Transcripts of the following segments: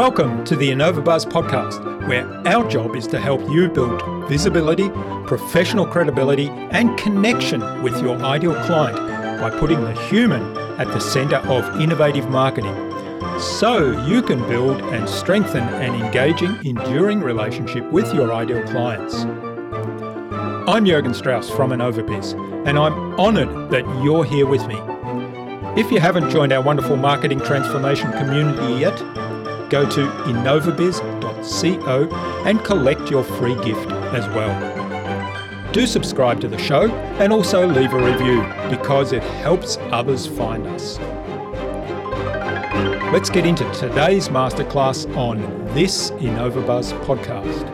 Welcome to the InnovaBuzz podcast, where our job is to help you build visibility, professional credibility, and connection with your ideal client by putting the human at the center of innovative marketing so you can build and strengthen an engaging, enduring relationship with your ideal clients. I'm Jurgen Strauss from InnovaBiz, and I'm honored that you're here with me. If you haven't joined our wonderful marketing transformation community yet, go to innovabiz.co and collect your free gift as well. Do subscribe to the show and also leave a review because it helps others find us. Let's get into today's masterclass on this InnovaBuzz podcast.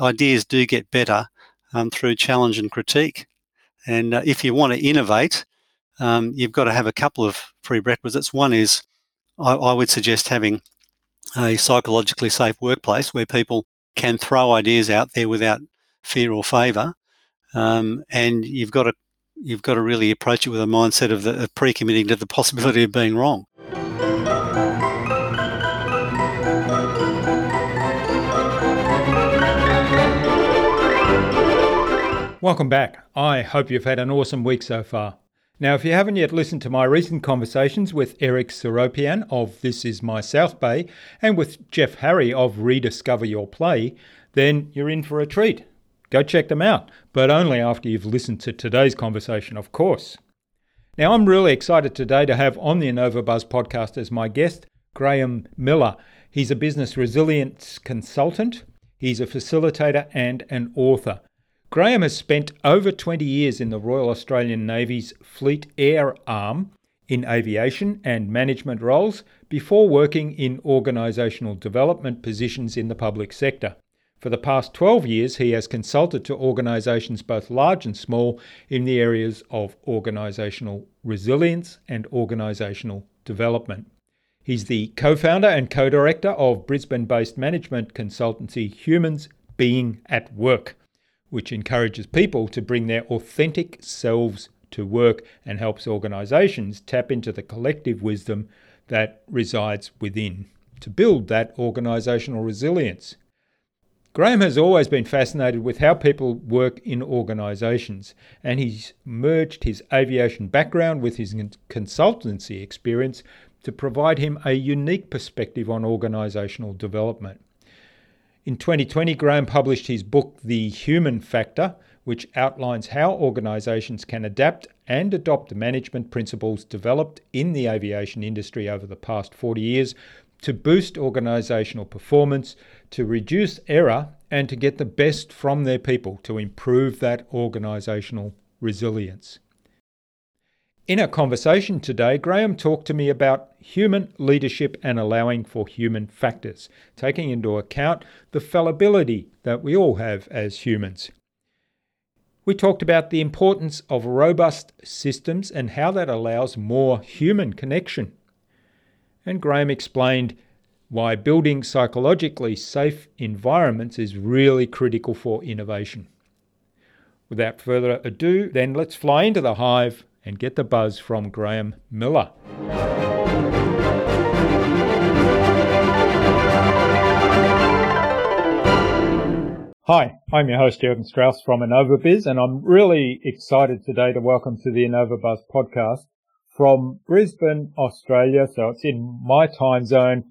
Ideas do get better um, through challenge and critique. And uh, if you want to innovate, um, you've got to have a couple of prerequisites. One is I, I, would suggest having a psychologically safe workplace where people can throw ideas out there without fear or favour, um, and you've got to you've got to really approach it with a mindset of, the, of pre-committing to the possibility of being wrong. Welcome back. I hope you've had an awesome week so far. Now, if you haven't yet listened to my recent conversations with Eric Seropian of This Is My South Bay and with Jeff Harry of Rediscover Your Play, then you're in for a treat. Go check them out, but only after you've listened to today's conversation, of course. Now, I'm really excited today to have on the InnovaBuzz podcast as my guest Graham Miller. He's a business resilience consultant, he's a facilitator, and an author. Graham has spent over 20 years in the Royal Australian Navy's Fleet Air Arm in aviation and management roles before working in organisational development positions in the public sector. For the past 12 years, he has consulted to organisations both large and small in the areas of organisational resilience and organisational development. He's the co founder and co director of Brisbane based management consultancy Humans Being at Work which encourages people to bring their authentic selves to work and helps organisations tap into the collective wisdom that resides within to build that organisational resilience. Graham has always been fascinated with how people work in organisations, and he's merged his aviation background with his consultancy experience to provide him a unique perspective on organisational development. In 2020, Graham published his book, The Human Factor, which outlines how organisations can adapt and adopt management principles developed in the aviation industry over the past 40 years to boost organisational performance, to reduce error, and to get the best from their people to improve that organisational resilience. In our conversation today, Graham talked to me about human leadership and allowing for human factors, taking into account the fallibility that we all have as humans. We talked about the importance of robust systems and how that allows more human connection. And Graham explained why building psychologically safe environments is really critical for innovation. Without further ado, then let's fly into the hive and get the buzz from Graham Miller. Hi, I'm your host Jurgen Strauss from InnovaBiz, and I'm really excited today to welcome to the InnovaBuzz podcast from Brisbane, Australia. So it's in my time zone.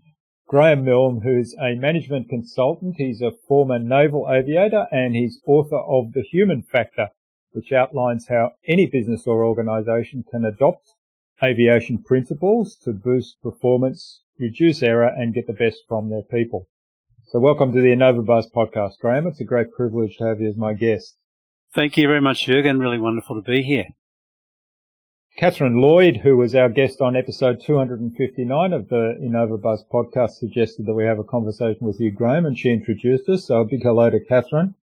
Graham Milne, who's a management consultant. He's a former naval aviator and he's author of The Human Factor, which outlines how any business or organization can adopt aviation principles to boost performance, reduce error, and get the best from their people. So welcome to the InnovaBuzz podcast, Graham. It's a great privilege to have you as my guest. Thank you very much, Jurgen. Really wonderful to be here. Catherine Lloyd, who was our guest on episode 259 of the InnovaBuzz podcast, suggested that we have a conversation with you, Graham, and she introduced us. So a big hello to Catherine.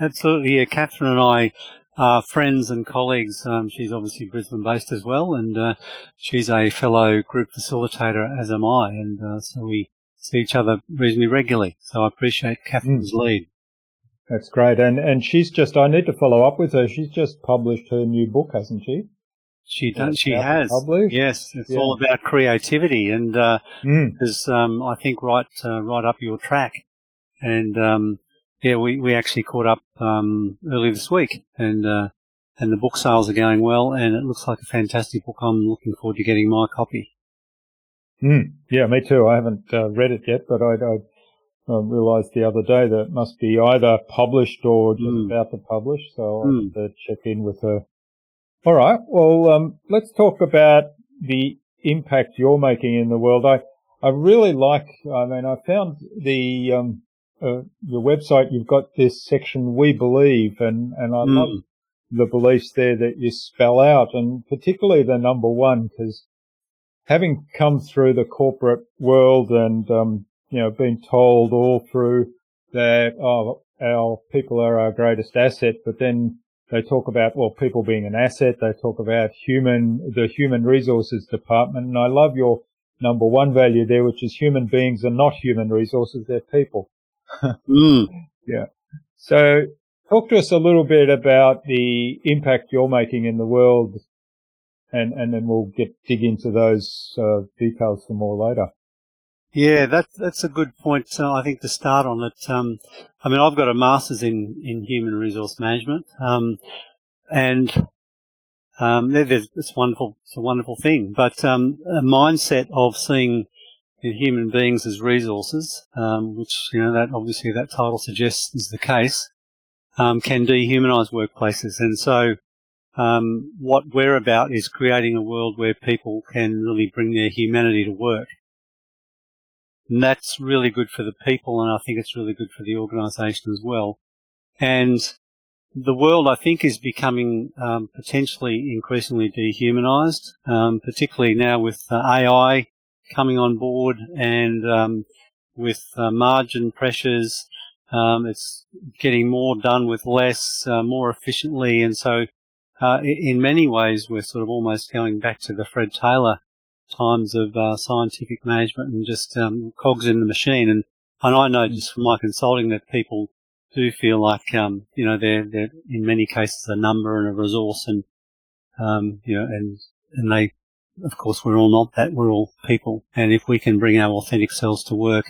Absolutely. Yeah, Catherine and I are friends and colleagues. Um, she's obviously Brisbane based as well, and uh, she's a fellow group facilitator, as am I. And uh, so we see each other reasonably regularly. So I appreciate Catherine's mm. lead. That's great. And and she's just I need to follow up with her. She's just published her new book, hasn't she? She does. She has. Published. Yes, it's yeah. all about creativity, and uh, mm. is um, I think right uh, right up your track. And um, yeah, we, we actually caught up um, early this week, and uh, and the book sales are going well, and it looks like a fantastic book. I'm looking forward to getting my copy. Mm. Yeah, me too. I haven't uh, read it yet, but I, I I realised the other day that it must be either published or just mm. about to publish, so I'll mm. have to check in with her. All right. Well, um, let's talk about the impact you're making in the world. I, I really like, I mean, I found the, um, uh, the website, you've got this section, We Believe, and, and I mm. love the beliefs there that you spell out, and particularly the number one, because having come through the corporate world and, um, you know, been told all through that, oh, our people are our greatest asset, but then they talk about, well, people being an asset. They talk about human, the human resources department. And I love your number one value there, which is human beings are not human resources. They're people. Mm. Yeah. So talk to us a little bit about the impact you're making in the world and, and then we'll get dig into those uh, details some more later. Yeah, that's that's a good point. Uh, I think to start on it. Um, I mean, I've got a master's in in human resource management, um, and um, it's wonderful. It's a wonderful thing. But um, a mindset of seeing human beings as resources, um, which you know that obviously that title suggests is the case, um, can dehumanise workplaces. And so, what we're about is creating a world where people can really bring their humanity to work. And that's really good for the people, and I think it's really good for the organisation as well. And the world, I think, is becoming um, potentially increasingly dehumanised, um, particularly now with uh, AI coming on board and um, with uh, margin pressures. Um, it's getting more done with less, uh, more efficiently, and so uh, in many ways, we're sort of almost going back to the Fred Taylor times of uh, scientific management and just um, cogs in the machine. And, and I know just from my consulting that people do feel like, um, you know, they're, they're in many cases a number and a resource and, um, you know, and, and they, of course, we're all not that. We're all people. And if we can bring our authentic selves to work,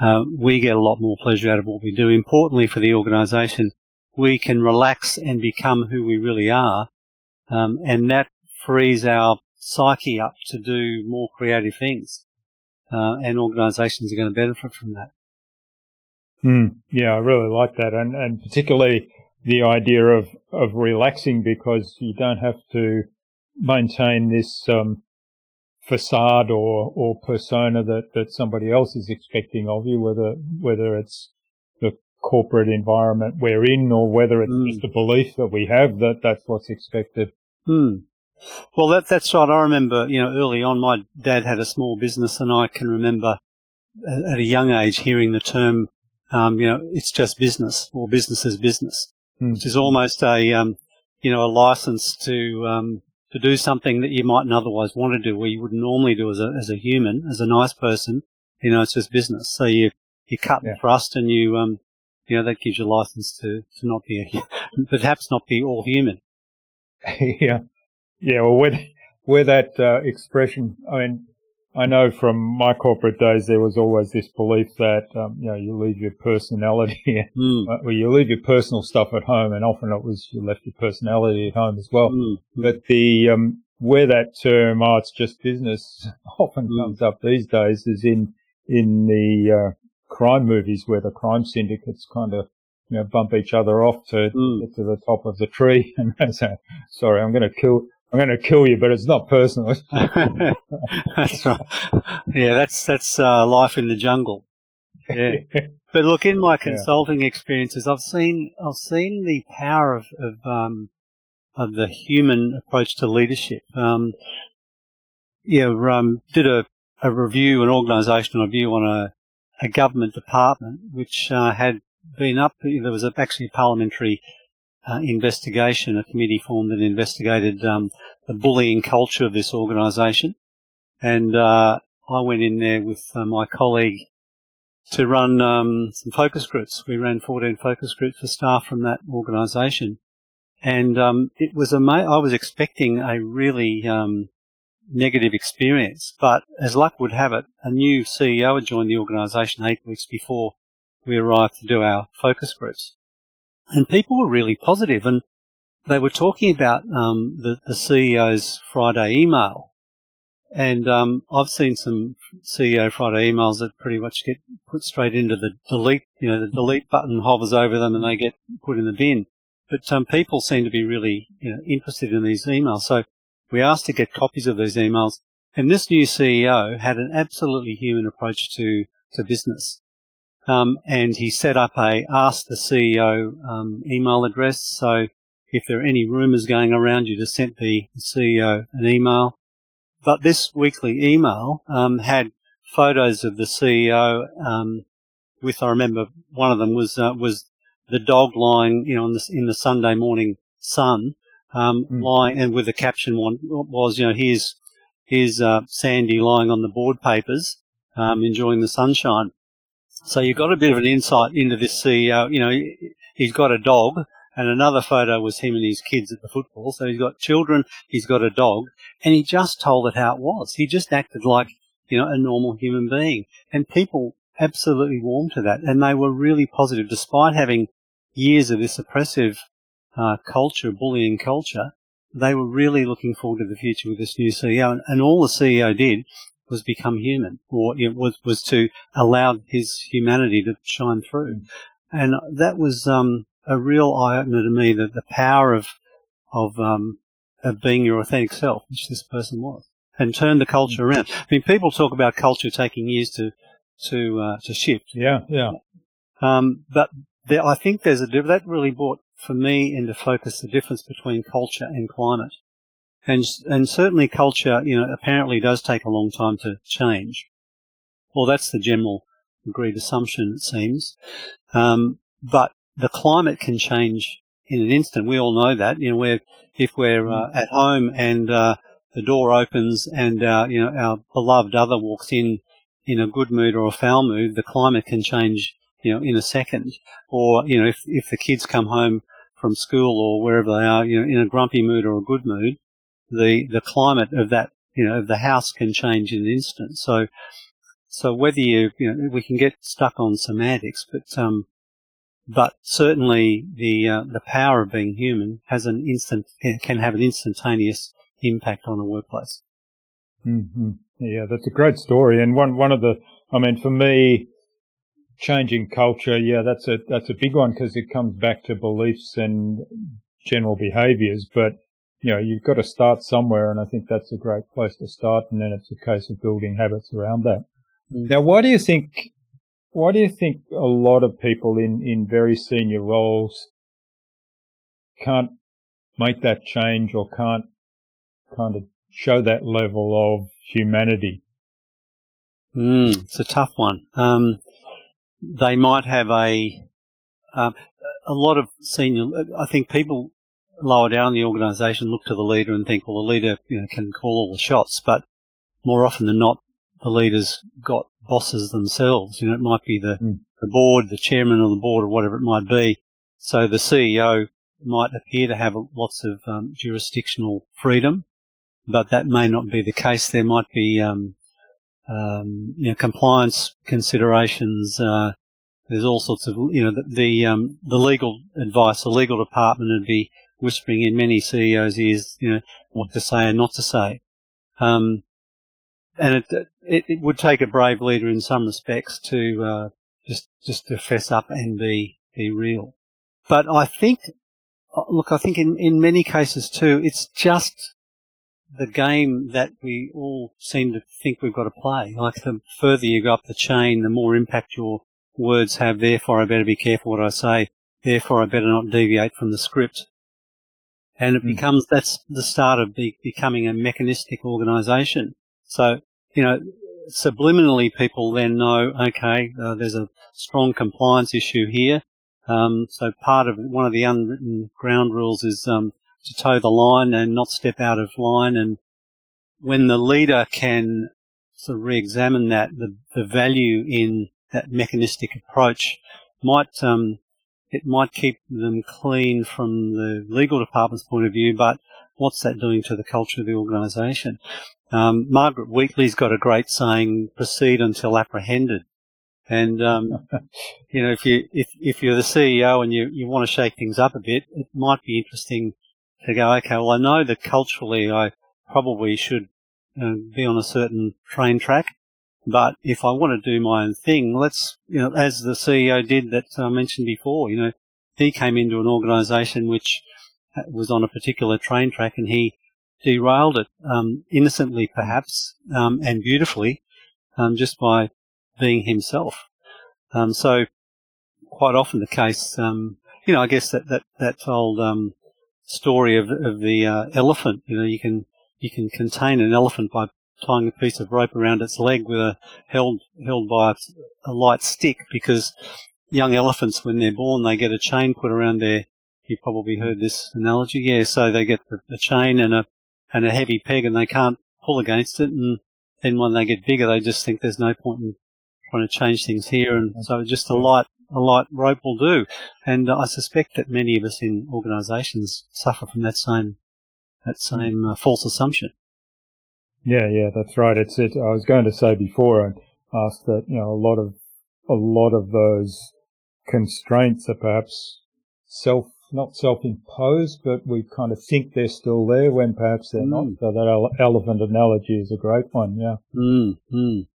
uh, we get a lot more pleasure out of what we do. Importantly for the organisation, we can relax and become who we really are. Um, and that frees our psyche up to do more creative things. Uh, and organisations are going to benefit from that. Mm, yeah, I really like that, and and particularly the idea of of relaxing because you don't have to maintain this um, facade or or persona that that somebody else is expecting of you, whether whether it's the corporate environment we're in or whether it's mm. just a belief that we have that that's what's expected. Mm. Well, that, that's right. I remember, you know, early on, my dad had a small business, and I can remember at a young age hearing the term, um, you know, it's just business or business is business, mm. which is almost a, um, you know, a license to um, to do something that you mightn't otherwise want to do, or you wouldn't normally do as a as a human, as a nice person. You know, it's just business. So you you cut yeah. the thrust, and you um, you know, that gives you license to to not be a, perhaps not be all human. yeah. Yeah, well, where, where that uh, expression, I mean, I know from my corporate days there was always this belief that um, you know you leave your personality, mm. well, you leave your personal stuff at home, and often it was you left your personality at home as well. Mm. But the um, where that term "oh, it's just business" often mm. comes up these days is in in the uh, crime movies where the crime syndicates kind of you know bump each other off to hmm. get to the top of the tree and say, "Sorry, I'm going to kill." I'm going to kill you, but it's not personal. that's right. Yeah, that's that's uh, life in the jungle. Yeah. but look, in my consulting yeah. experiences, I've seen I've seen the power of of, um, of the human approach to leadership. Um, yeah, um, did a, a review, an organisational review on a, a government department which uh, had been up. There was a, actually a parliamentary uh, investigation, a committee formed that investigated um, the bullying culture of this organisation. And uh, I went in there with uh, my colleague to run um, some focus groups. We ran 14 focus groups for staff from that organisation, and um, it was ama- I was expecting a really um, negative experience, but as luck would have it, a new CEO had joined the organisation eight weeks before we arrived to do our focus groups, and people were really positive, and they were talking about um, the, the CEO's Friday email and um, I've seen some CEO Friday emails that pretty much get put straight into the delete. You know, the delete button hovers over them and they get put in the bin. But um, people seem to be really you know, interested in these emails. So we asked to get copies of these emails. And this new CEO had an absolutely human approach to, to business. Um, and he set up a ask the CEO um, email address. So if there are any rumours going around, you just sent the CEO an email. But this weekly email um, had photos of the CEO. Um, with I remember one of them was uh, was the dog lying, you know, in the, in the Sunday morning sun, um, mm. lying, and with the caption one was, you know, here's here's uh, Sandy lying on the board papers, um, enjoying the sunshine. So you got a bit of an insight into this CEO. You know, he's got a dog, and another photo was him and his kids at the football. So he's got children, he's got a dog, and he just told it how it was. He just acted like, you know, a normal human being. And people absolutely warmed to that. And they were really positive, despite having years of this oppressive uh, culture, bullying culture. They were really looking forward to the future with this new CEO. And, and all the CEO did was become human, or it was, was to allow his humanity to shine through. And that was, um, a real eye opener to me that the power of of um, of being your authentic self, which this person was, and turn the culture around. I mean, people talk about culture taking years to to uh, to shift. Yeah, yeah. Um, but there, I think there's a that really brought for me into focus the difference between culture and climate, and and certainly culture, you know, apparently does take a long time to change. Well, that's the general agreed assumption, it seems. Um, but the climate can change in an instant. We all know that. You know, we're, if we're uh, at home and uh, the door opens and uh, you know our beloved other walks in in a good mood or a foul mood, the climate can change. You know, in a second. Or you know, if if the kids come home from school or wherever they are, you know, in a grumpy mood or a good mood, the the climate of that you know of the house can change in an instant. So so whether you you know we can get stuck on semantics, but um, but certainly the uh, the power of being human has an instant can have an instantaneous impact on a workplace. Mm-hmm. Yeah, that's a great story, and one one of the I mean for me, changing culture, yeah, that's a that's a big one because it comes back to beliefs and general behaviours, but you know, you've got to start somewhere, and I think that's a great place to start, and then it's a case of building habits around that. Mm. Now, why do you think why do you think a lot of people in, in very senior roles can't make that change or can't kind of show that level of humanity? Mm, it's a tough one. Um, they might have a um, a lot of senior. I think people lower down the organisation look to the leader and think, well, the leader you know, can call all the shots. But more often than not, the leaders got bosses themselves. You know, it might be the, mm. the board, the chairman of the board, or whatever it might be. So the CEO might appear to have lots of um, jurisdictional freedom, but that may not be the case. There might be um, um, you know, compliance considerations. Uh, there's all sorts of you know the the, um, the legal advice, the legal department would be whispering in many CEOs' ears, you know, what to say and not to say. Um, and it, it, it would take a brave leader in some respects to uh, just just to fess up and be be real. But I think, uh, look, I think in in many cases too, it's just the game that we all seem to think we've got to play. Like the further you go up the chain, the more impact your words have. Therefore, I better be careful what I say. Therefore, I better not deviate from the script. And it mm. becomes that's the start of be, becoming a mechanistic organisation so, you know, subliminally people then know, okay, uh, there's a strong compliance issue here. Um, so part of one of the unwritten ground rules is um, to toe the line and not step out of line. And when the leader can sort of re-examine that, the, the value in that mechanistic approach might um, it might keep them clean from the legal department's point of view, but what's that doing to the culture of the organisation? Um, Margaret Wheatley's got a great saying: "Proceed until apprehended." And um, you know, if you if if you're the CEO and you you want to shake things up a bit, it might be interesting to go. Okay, well, I know that culturally, I probably should uh, be on a certain train track, but if I want to do my own thing, let's you know, as the CEO did that I mentioned before, you know, he came into an organisation which was on a particular train track and he derailed it um, innocently, perhaps, um, and beautifully, um, just by being himself. Um, so, quite often the case, um, you know, I guess that that that old um, story of of the uh, elephant. You know, you can you can contain an elephant by tying a piece of rope around its leg with a held held by a light stick because young elephants when they're born they get a chain put around their you probably heard this analogy yeah so they get the, the chain and a and a heavy peg and they can't pull against it and then when they get bigger they just think there's no point in trying to change things here, and so just a light a light rope will do. And I suspect that many of us in organisations suffer from that same that same uh, false assumption. Yeah, yeah, that's right. It's it. I was going to say before and ask that you know a lot of a lot of those constraints are perhaps self not self-imposed, but we kind of think they're still there when perhaps they're mm. not. So that elephant analogy is a great one. Yeah. Mm, mm.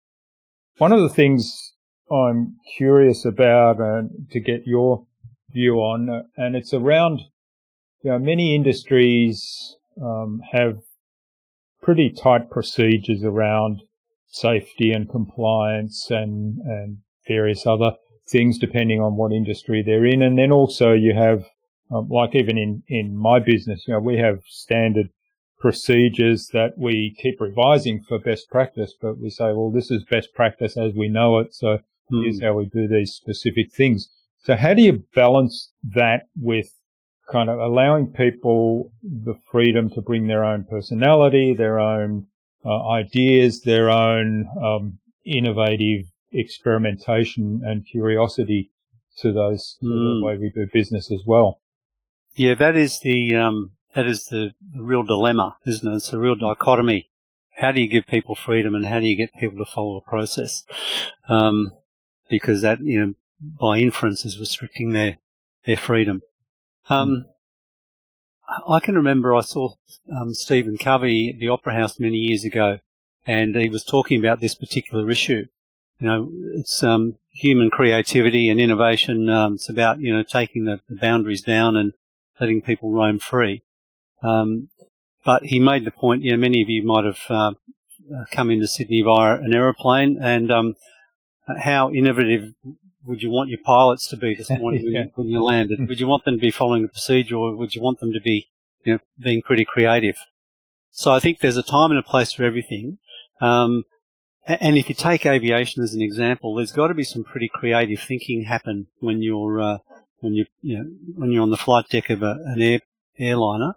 One of the things I'm curious about and to get your view on, and it's around, you know, many industries um, have pretty tight procedures around safety and compliance and, and various other things depending on what industry they're in. And then also you have, um, like even in, in my business, you know, we have standard procedures that we keep revising for best practice, but we say, well, this is best practice as we know it. So mm. here's how we do these specific things. So how do you balance that with kind of allowing people the freedom to bring their own personality, their own uh, ideas, their own um, innovative experimentation and curiosity to those mm. the hmm. way we do business as well. Yeah, that is the um, that is the, the real dilemma, isn't it? It's a real dichotomy. How do you give people freedom and how do you get people to follow a process? Um, because that, you know, by inference is restricting their, their freedom. Um, I can remember I saw um, Stephen Covey at the Opera House many years ago, and he was talking about this particular issue. You know, it's um, human creativity and innovation. Um, it's about you know taking the, the, boundaries down and letting people roam free. Um, but he made the point, you know, many of you might have uh, come into Sydney via an aeroplane, and um, how innovative would you want your pilots to be this morning yeah. when you landed? Would you want them to be following the procedure, or would you want them to be, you know, being pretty creative? So I think there's a time and a place for everything. Um, and if you take aviation as an example, there's got to be some pretty creative thinking happen when you're uh, when you, you know, when you're on the flight deck of a, an air, airliner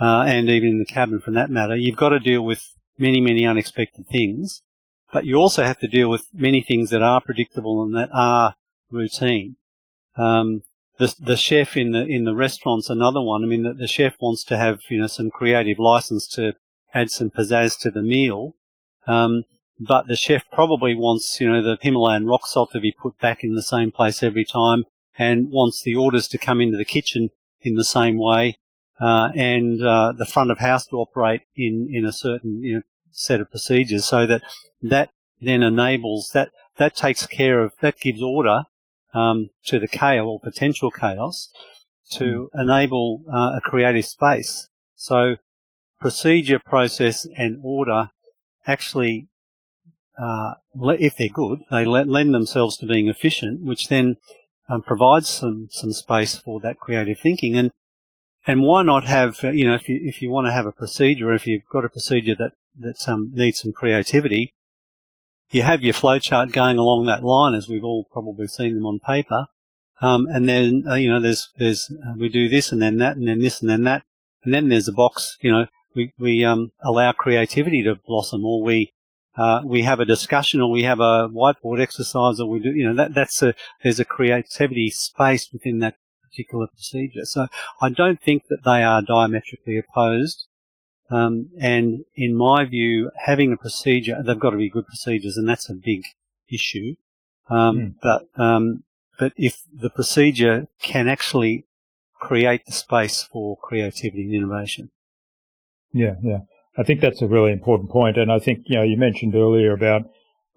uh, and even in the cabin for that matter, you've got to deal with many, many unexpected things. But you also have to deal with many things that are predictable and that are routine. Um, the, the chef in the in the restaurant's another one. I mean, the, the chef wants to have you know some creative license to add some pizzazz to the meal, um, but the chef probably wants you know the Himalayan rock salt to be put back in the same place every time, and wants the orders to come into the kitchen in the same way, uh, and uh, the front of house to operate in, in a certain you know, set of procedures so that that then enables that that takes care of that gives order um, to the chaos or potential chaos to mm. enable uh, a creative space. So procedure, process, and order actually, uh, if they're good, they lend themselves to being efficient, which then um, provides some some space for that creative thinking. And and why not have, you know, if you, if you want to have a procedure, if you've got a procedure that, that um, needs some creativity, you have your flowchart going along that line as we've all probably seen them on paper. Um, and then, uh, you know, there's, there's, uh, we do this and then that and then this and then that. And then there's a box, you know, we, we, um, allow creativity to blossom or we, uh, we have a discussion or we have a whiteboard exercise or we do, you know, that, that's a, there's a creativity space within that particular procedure. So I don't think that they are diametrically opposed. Um, and in my view, having a procedure, they've got to be good procedures, and that's a big issue. Um, mm. But um, but if the procedure can actually create the space for creativity and innovation. Yeah, yeah. I think that's a really important point. And I think, you know, you mentioned earlier about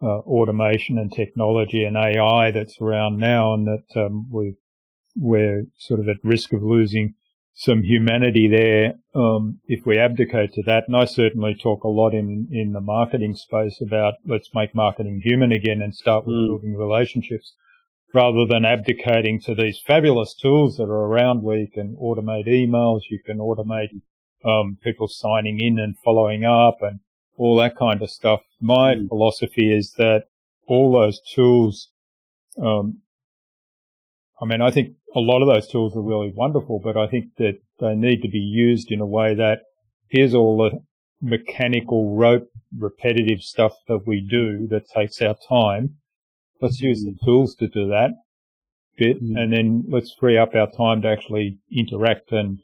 uh, automation and technology and AI that's around now and that um, we we're sort of at risk of losing some humanity there um, if we abdicate to that. And I certainly talk a lot in, in the marketing space about let's make marketing human again and start with mm. building relationships rather than abdicating to these fabulous tools that are around where you can automate emails, you can automate um, people signing in and following up and all that kind of stuff. My mm. philosophy is that all those tools, um, I mean, I think a lot of those tools are really wonderful, but I think that they need to be used in a way that here's all the mechanical rope repetitive stuff that we do that takes our time. Let's use the mm. tools to do that bit mm. and then let's free up our time to actually interact and,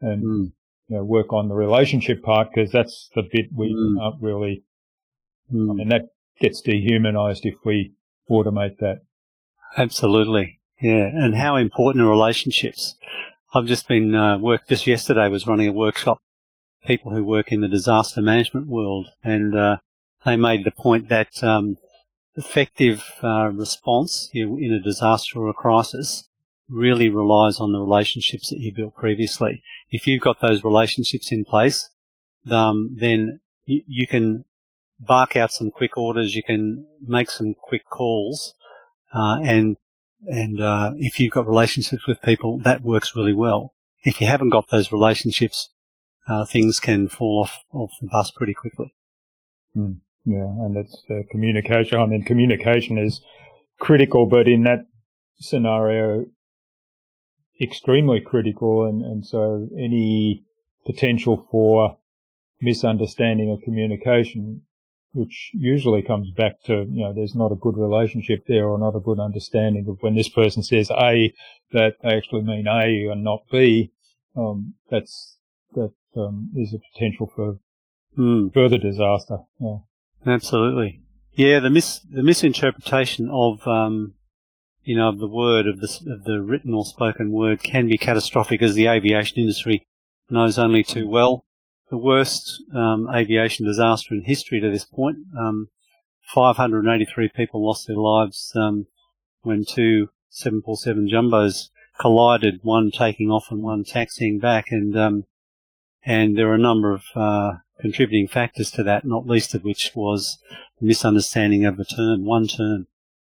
and mm you know, work on the relationship part because that's the bit we mm. aren't really, mm. I mean, that gets dehumanized if we automate that. Absolutely. Yeah. And how important are relationships? I've just been, uh, work, just yesterday was running a workshop, people who work in the disaster management world and, uh, they made the point that, um, effective, uh, response in a disaster or a crisis really relies on the relationships that you built previously. If you've got those relationships in place, um, then you, you, can bark out some quick orders, you can make some quick calls, uh, and and uh, if you've got relationships with people, that works really well. If you haven't got those relationships, uh, things can fall off off the bus pretty quickly. Mm, yeah, and it's uh, communication. I mean, communication is critical, but in that scenario, extremely critical, and, and so any potential for misunderstanding of communication, which usually comes back to, you know, there's not a good relationship there or not a good understanding of when this person says A, that they actually mean A and not B. Um, that's, that, um, is a potential for mm. further disaster. Yeah. Absolutely. Yeah, the mis, the misinterpretation of, um, you know, of the word, of the, of the written or spoken word can be catastrophic as the aviation industry knows only too well. The worst um, aviation disaster in history to this point. Um, 583 people lost their lives um, when two 747 jumbos collided, one taking off and one taxiing back, and um, and there are a number of uh, contributing factors to that, not least of which was misunderstanding of a term, one term,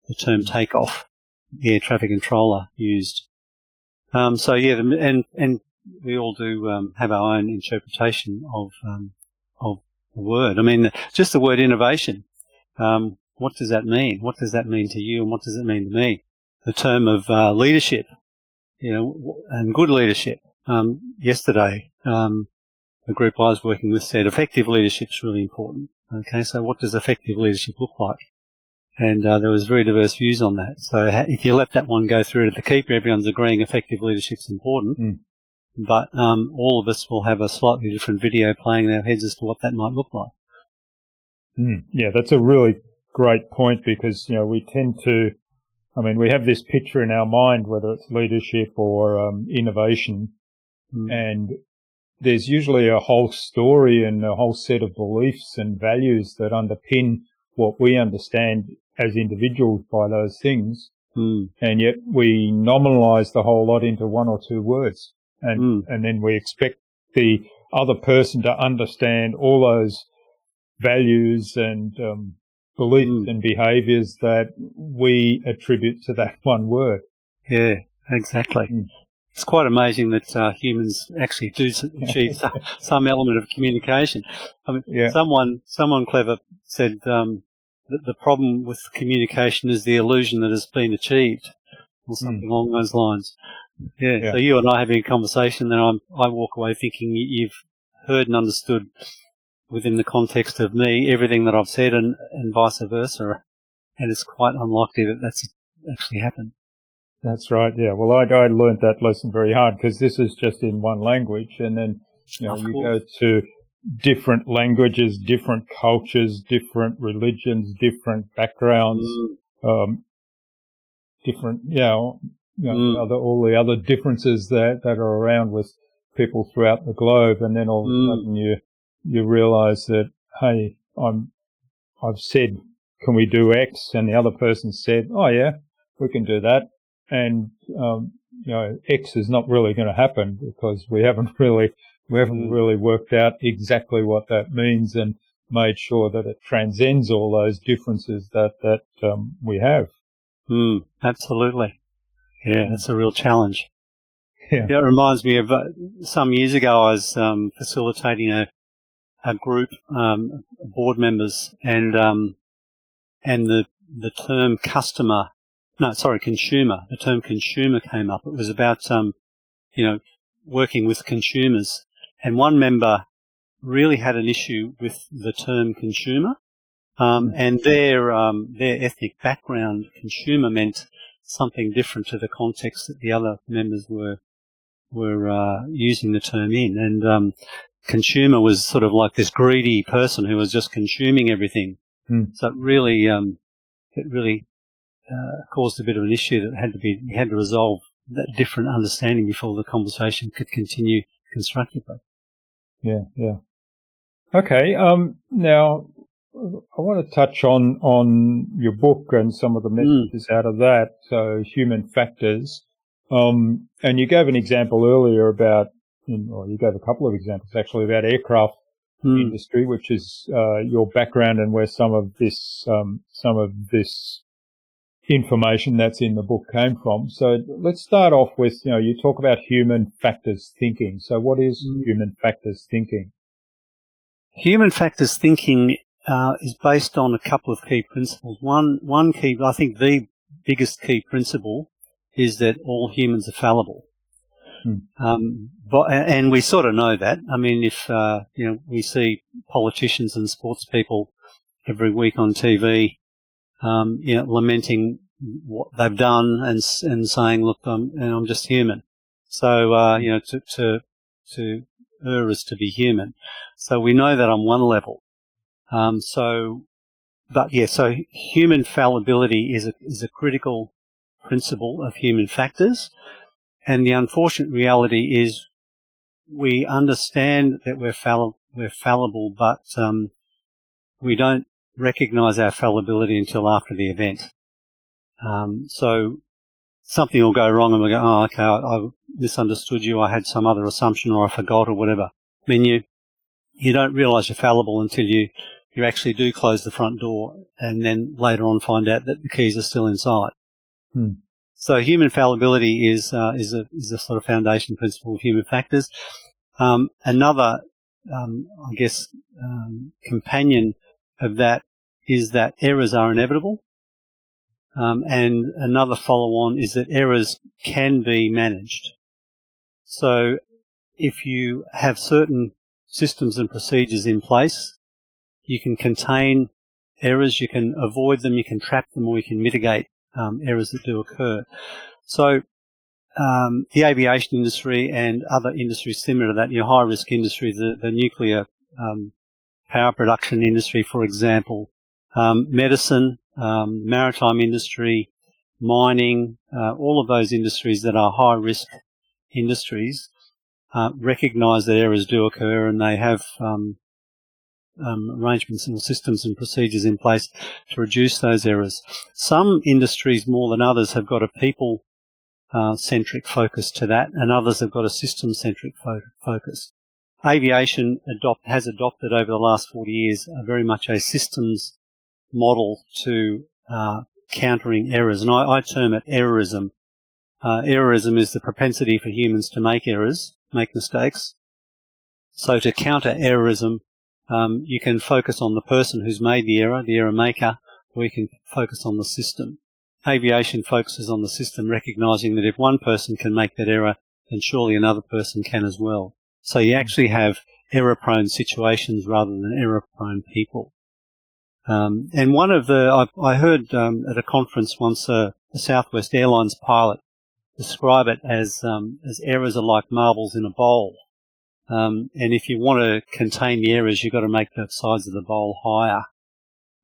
the term takeoff The air traffic controller used. Um, so yeah, and and we all do um, have our own interpretation of um, of the word. I mean, just the word innovation. Um, what does that mean? What does that mean to you, and what does it mean to me? The term of uh, leadership, you know, and good leadership. Um, yesterday, um, the group I was working with said effective leadership is really important. Okay, so what does effective leadership look like? and uh, there was very diverse views on that. So if you let that one go through to the keeper, everyone's agreeing effective leadership is important. Mm. But um, all of us will have a slightly different video playing in our heads as to what that might look like. Mm. Yeah, that's a really great point because you know we tend to, I mean, we have this picture in our mind whether it's leadership or um, innovation, mm. and there's usually a whole story and a whole set of beliefs and values that underpin what we understand as individuals by those things. Mm. And yet we nominalize the whole lot into one or two words. And, mm. and then we expect the other person to understand all those values and, um, beliefs mm. and behaviors that we attribute to that one word. Yeah, exactly. Hmm. It's quite amazing that uh, humans actually do achieve some, some, element of communication. I mean, yeah. someone someone clever said um, that the problem with communication is the illusion that has been achieved, or hmm. something mm. along those lines. Yeah, yeah, So you and I having a conversation, then I'm, I walk away thinking you've heard and understood within the context of me, everything that I've said, and, and vice versa. And it's quite unlikely that that's actually happened. That's right. Yeah. Well, I, I learned that lesson very hard because this is just in one language, and then you know you go to different languages, different cultures, different religions, different backgrounds, mm. um, different, you know, you know mm. other, all the other differences that, that are around with people throughout the globe. And then all of a mm. sudden you, you realize that, hey, I'm, I've said, can we do X? And the other person said, oh yeah, we can do that. And, um, you know, X is not really going to happen because we haven't really we haven't mm. really worked out exactly what that means and made sure that it transcends all those differences that that um, we have. Mm, absolutely. Yeah, that's a real challenge. Yeah. yeah it reminds me of uh, some years ago I was um, facilitating a a group um, board members and um, and the the term customer no sorry consumer the term consumer came up. It was about um, you know working with consumers and one member really had an issue with the term consumer, um, hmm. and their um, their ethnic background, consumer meant something different to the context that the other members were were uh, using the term in, and um, consumer was sort of like this greedy person who was just consuming everything. Mm. So it really um, it really uh, caused a bit of an issue that had to be had to resolve that different understanding before the conversation could continue constructively. Yeah, yeah. Okay. Um, now I want to touch on on your book and some of the hmm. messages mm. out of that. So human factors. Um, and you gave an example earlier about, or you gave a couple of examples actually about aircraft mm. industry, which is uh, your background and where some of this um, some of this information that's in the book came from. So let's start off with, you know, you talk about human factors thinking. So what is mm. human factors thinking? Human factors thinking uh, is based on a couple of key principles. One, one key, I think the biggest key principle is that all humans are fallible. Hmm. Um, but, and we sort of know that. I mean, if, uh, you know, we see politicians and sports people every week on TV um, you know, lamenting what they've done and and saying, "Look, I'm I'm just human." So uh, you know, to to to err is to be human. So we know that on one level. Um, so, but yeah, so human fallibility is a is a critical principle of human factors, and the unfortunate reality is we understand that we're fallible, we're fallible, but um, we don't recognize our fallibility until after the event. Um, so something will go wrong and we go, oh, okay, I, I, misunderstood you. I had some other assumption or I forgot or whatever. I mean, you, you don't realize you're fallible until you, you actually do close the front door and then later on find out that the keys are still inside. Hmm. So human fallibility is, uh, is a, is a sort of foundation principle of human factors. Um, another, um, I guess, um, companion of that is that errors are inevitable. Um, and another follow on is that errors can be managed. So if you have certain systems and procedures in place, you can contain errors, you can avoid them, you can trap them, or you can mitigate um, errors that do occur. So um, the aviation industry and other industries similar to that, your high risk industries, the, the nuclear um, power production industry, for example, um, medicine, um, maritime industry, mining, uh, all of those industries that are high risk industries uh, recognise that errors do occur and they have um, um, arrangements and systems and procedures in place to reduce those errors. Some industries more than others have got a people uh, centric focus to that, and others have got a system centric fo- focus. Aviation adopt, has adopted over the last 40 years a, very much a systems model to uh, countering errors, and I, I, term it errorism. Uh, errorism is the propensity for humans to make errors, make mistakes. So to counter errorism, um, you can focus on the person who's made the error, the error maker, or you can focus on the system. Aviation focuses on the system, recognizing that if one person can make that error, then surely another person can as well. So you actually have error-prone situations rather than error-prone people. Um, and one of the, I, I heard um, at a conference once uh, a Southwest Airlines pilot describe it as um, as errors are like marbles in a bowl. Um, and if you want to contain the errors, you've got to make the sides of the bowl higher,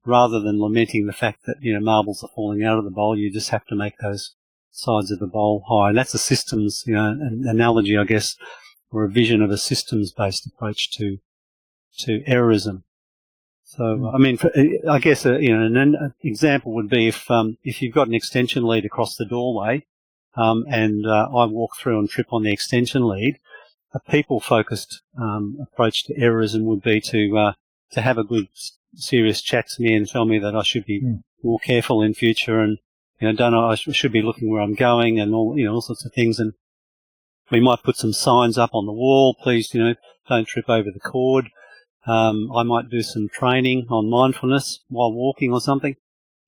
rather than lamenting the fact that you know marbles are falling out of the bowl. You just have to make those sides of the bowl high. And that's a systems, you know, an analogy, I guess, or a vision of a systems-based approach to to errorism. So, hmm. I mean, for, I guess uh, you know an, example would be if um, if you've got an extension lead across the doorway, um, and uh, I walk through and trip on the extension lead, a people-focused um, approach to errorism would be to uh, to have a good, serious chat to me and tell me that I should be mm. more careful in future and you know, don't I should be looking where I'm going and all you know all sorts of things. And we might put some signs up on the wall. Please, you know, don't trip over the cord. Um, I might do some training on mindfulness while walking or something.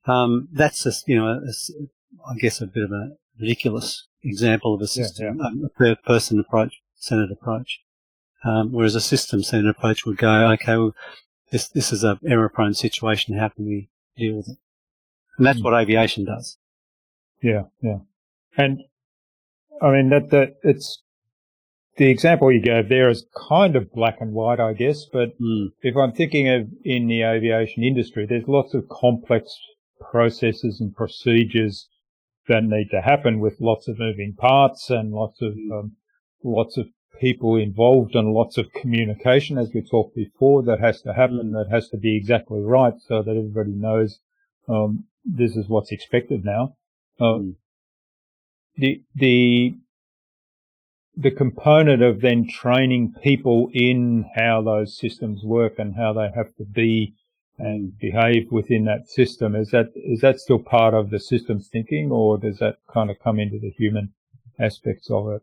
Um, that's just, you know, a, I guess a bit of a ridiculous example of a system, yeah, yeah. a third person approach, centered approach. Um, whereas a system centered approach would go, okay, well, this, this is a error prone situation. How can we deal with it? And that's mm. what aviation does. Yeah, yeah. And I mean that that it's the example you gave there is kind of black and white, I guess. But mm. if I'm thinking of in the aviation industry, there's lots of complex processes and procedures that need to happen with lots of moving parts and lots of hmm. um, lots of people involved and lots of communication, as we talked before, that has to happen. That has to be exactly right, so that everybody knows um, this is what's expected now. Mm. The the the component of then training people in how those systems work and how they have to be and behave within that system is that is that still part of the systems thinking or does that kind of come into the human aspects of it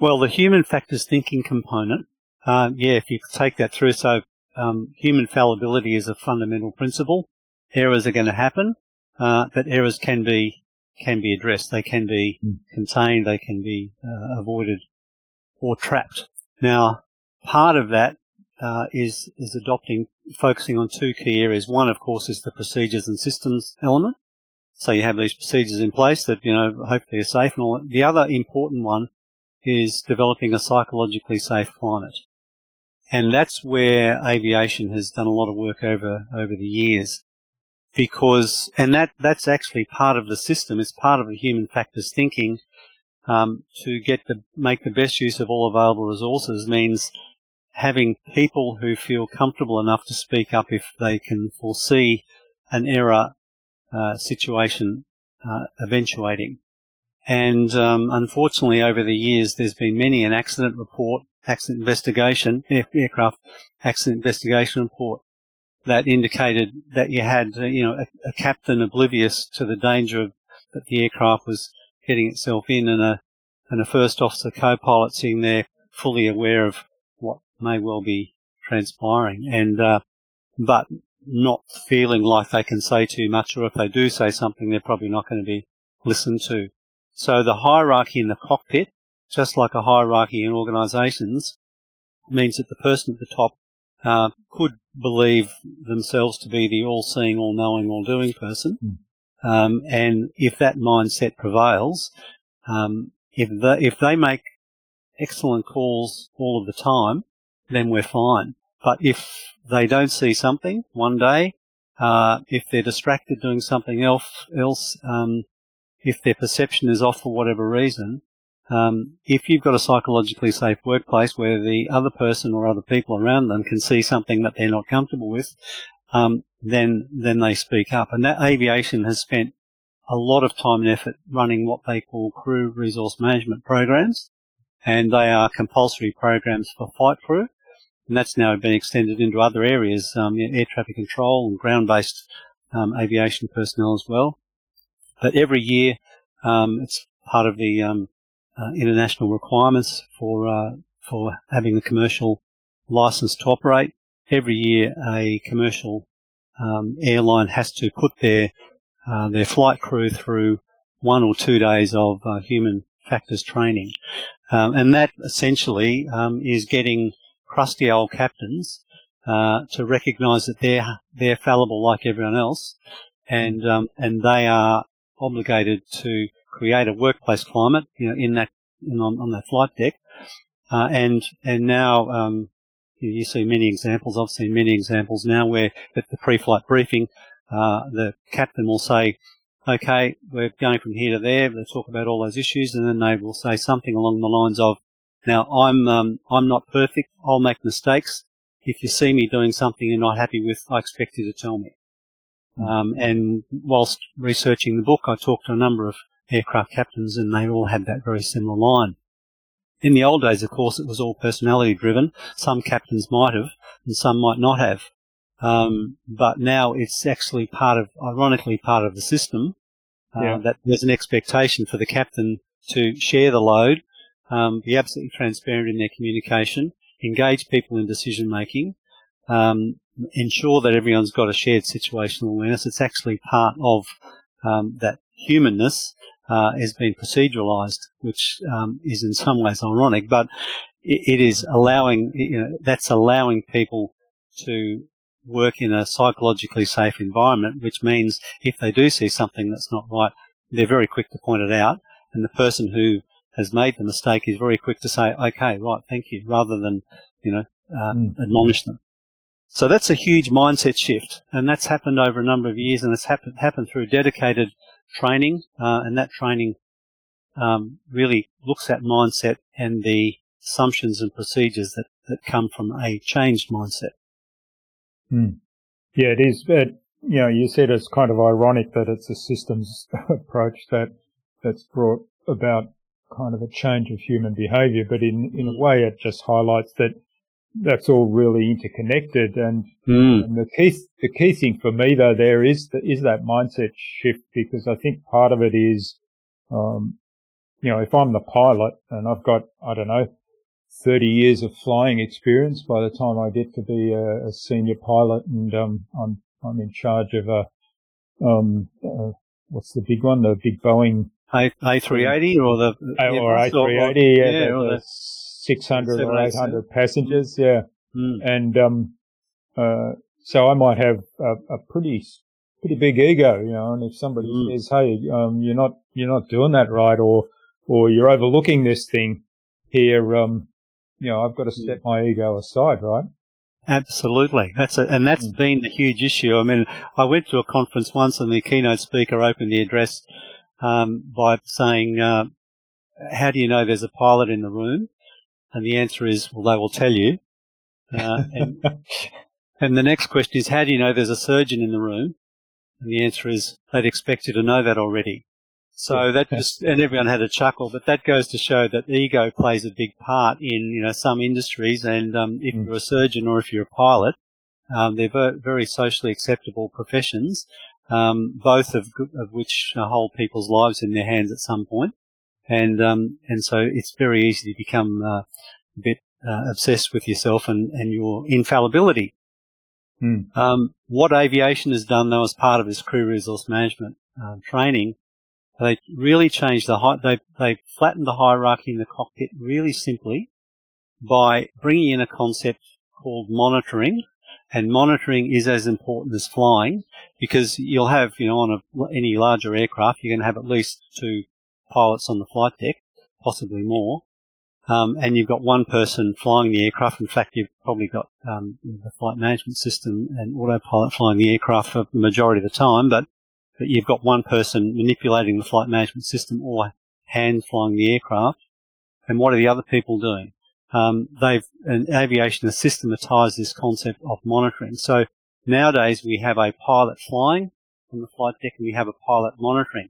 well the human factors thinking component uh, yeah if you take that through so um, human fallibility is a fundamental principle errors are going to happen uh, but errors can be can be addressed. They can be mm. contained. They can be uh, avoided or trapped. Now, part of that uh, is is adopting, focusing on two key areas. One, of course, is the procedures and systems element. So you have these procedures in place that you know hopefully are safe. And all. The other important one is developing a psychologically safe climate. And that's where aviation has done a lot of work over over the years because, and that, that's actually part of the system. It's part of the human factors thinking. Um, to get the, make the best use of all available resources means having people who feel comfortable enough to speak up if they can foresee an error uh, situation uh, eventuating. And um, unfortunately, over the years, there's been many an accident report, accident investigation, aircraft accident investigation report that indicated that you had, uh, you know, a, a, captain oblivious to the danger of, that the aircraft was getting itself in, and a and a first officer co-pilot sitting there fully aware of what may well be transpiring, and uh, but not feeling like they can say too much, or if they do say something, they're probably not going to be listened to. So the hierarchy in the cockpit, just like a hierarchy in organisations, means that the person at the top uh, could believe themselves to be the all-seeing, all-knowing, all-doing person. Mm. Um, and if that mindset prevails, um, if they, if they make excellent calls all of the time, then we're fine. But if they don't see something one day, uh, if they're distracted doing something else, else um, if their perception is off for whatever reason, um, if you've got a psychologically safe workplace where the other person or other people around them can see something that they're not comfortable with, um, then then they speak up. And that aviation has spent a lot of time and effort running what they call crew resource management programs, and they are compulsory programs for flight crew. And that's now been extended into other areas, um, air traffic control and ground-based um, aviation personnel as well. But every year, um, it's part of the um, uh, international requirements for uh, for having a commercial license to operate. Every year, a commercial um, airline has to put their uh, their flight crew through one or two days of uh, human factors training, um, and that essentially um, is getting crusty old captains uh, to recognise that they're they're fallible like everyone else, and um, and they are obligated to create a workplace climate, you know, in that in, on, on that flight deck, uh, and and now um, you, you, see many examples. I've seen many examples now where at the pre-flight briefing, uh, the captain will say, "Okay, we're going from here to there." They talk about all those issues, and then they will say something along the lines of, "Now I'm um, I'm not perfect. I'll make mistakes. If you see me doing something you're not happy with, I expect you to tell me." Hmm. Um, and whilst researching the book, I talked to a number of aircraft captains, and they all had that very similar line. In the old days, of course, it was all personality driven. Some captains might have, and some might not have. Um, but now it's actually part of, ironically, part of the system. Uh, yeah. That there's an expectation for the captain to share the load, um, be absolutely transparent in their communication, engage people in decision making, um, ensure that everyone's got a shared situational awareness. It's actually part of um, that humanness uh, has been proceduralized, which um, is in some ways ironic, but it, it is allowing, you know, that's allowing people to work in a psychologically safe environment, which means if they do see something that's not right, they're very quick to point it out. And the person who has made the mistake is very quick to say, okay, right, thank you, rather than, you know, uh, mm. admonish them. So that's a huge mindset shift, and that's happened over a number of years, and it's happened happened through dedicated training, uh, and that training um, really looks at mindset and the assumptions and procedures that, that come from a changed mindset. Hmm. Yeah, it is. But, you know, you said it's kind of ironic that it's a systems approach that that's brought about kind of a change of human behavior, but in, in a hmm. way it just highlights that that's all really interconnected. And, mm. and, the key, the key thing for me though there is the, is that mindset shift because I think part of it is, um, you know, if I'm the pilot and I've got, I don't know, 30 years of flying experience by the time I get to be a, a senior pilot and, um, I'm, I'm in charge of a, um, uh, what's the big one? The big Boeing A, A380 or the, or A380, yeah, yeah, or the, 600 or 800 passengers. Yeah. Mm. And, um, uh, so I might have a, a, pretty, pretty big ego, you know, and if somebody mm. says, Hey, um, you're not, you're not doing that right or, or you're overlooking this thing here, um, you know, I've got to hmm. step my ego aside, right? Absolutely. That's a, and that's mm. been the huge issue. I mean, I went to a conference once and the keynote speaker opened the address, um, by saying, uh, how do you know there's a pilot in the room? And the answer is, well, they will tell you. Uh, and, and the next question is, how do you know there's a surgeon in the room? And the answer is, they'd expect you to know that already. So that just, and everyone had a chuckle, but that goes to show that ego plays a big part in, you know, some industries. And um, if mm. you're a surgeon or if you're a pilot, um, they're very socially acceptable professions, um, both of, of which hold people's lives in their hands at some point and um, and so it's very easy to become uh, a bit uh, obsessed with yourself and, and your infallibility. Hmm. Um, what aviation has done, though, as part of this crew resource management uh, training, they really changed the hi- they they flattened the hierarchy in the cockpit really simply by bringing in a concept called monitoring. And monitoring is as important as flying because you'll have, you know, on a, any larger aircraft, you're going to have at least two pilots on the flight deck, possibly more. Um, and you've got one person flying the aircraft. In fact, you've probably got um, the flight management system and autopilot flying the aircraft for the majority of the time, but, but you've got one person manipulating the flight management system or hand flying the aircraft. And what are the other people doing? Um, they've, and aviation has systematized this concept of monitoring. So nowadays we have a pilot flying on the flight deck and we have a pilot monitoring.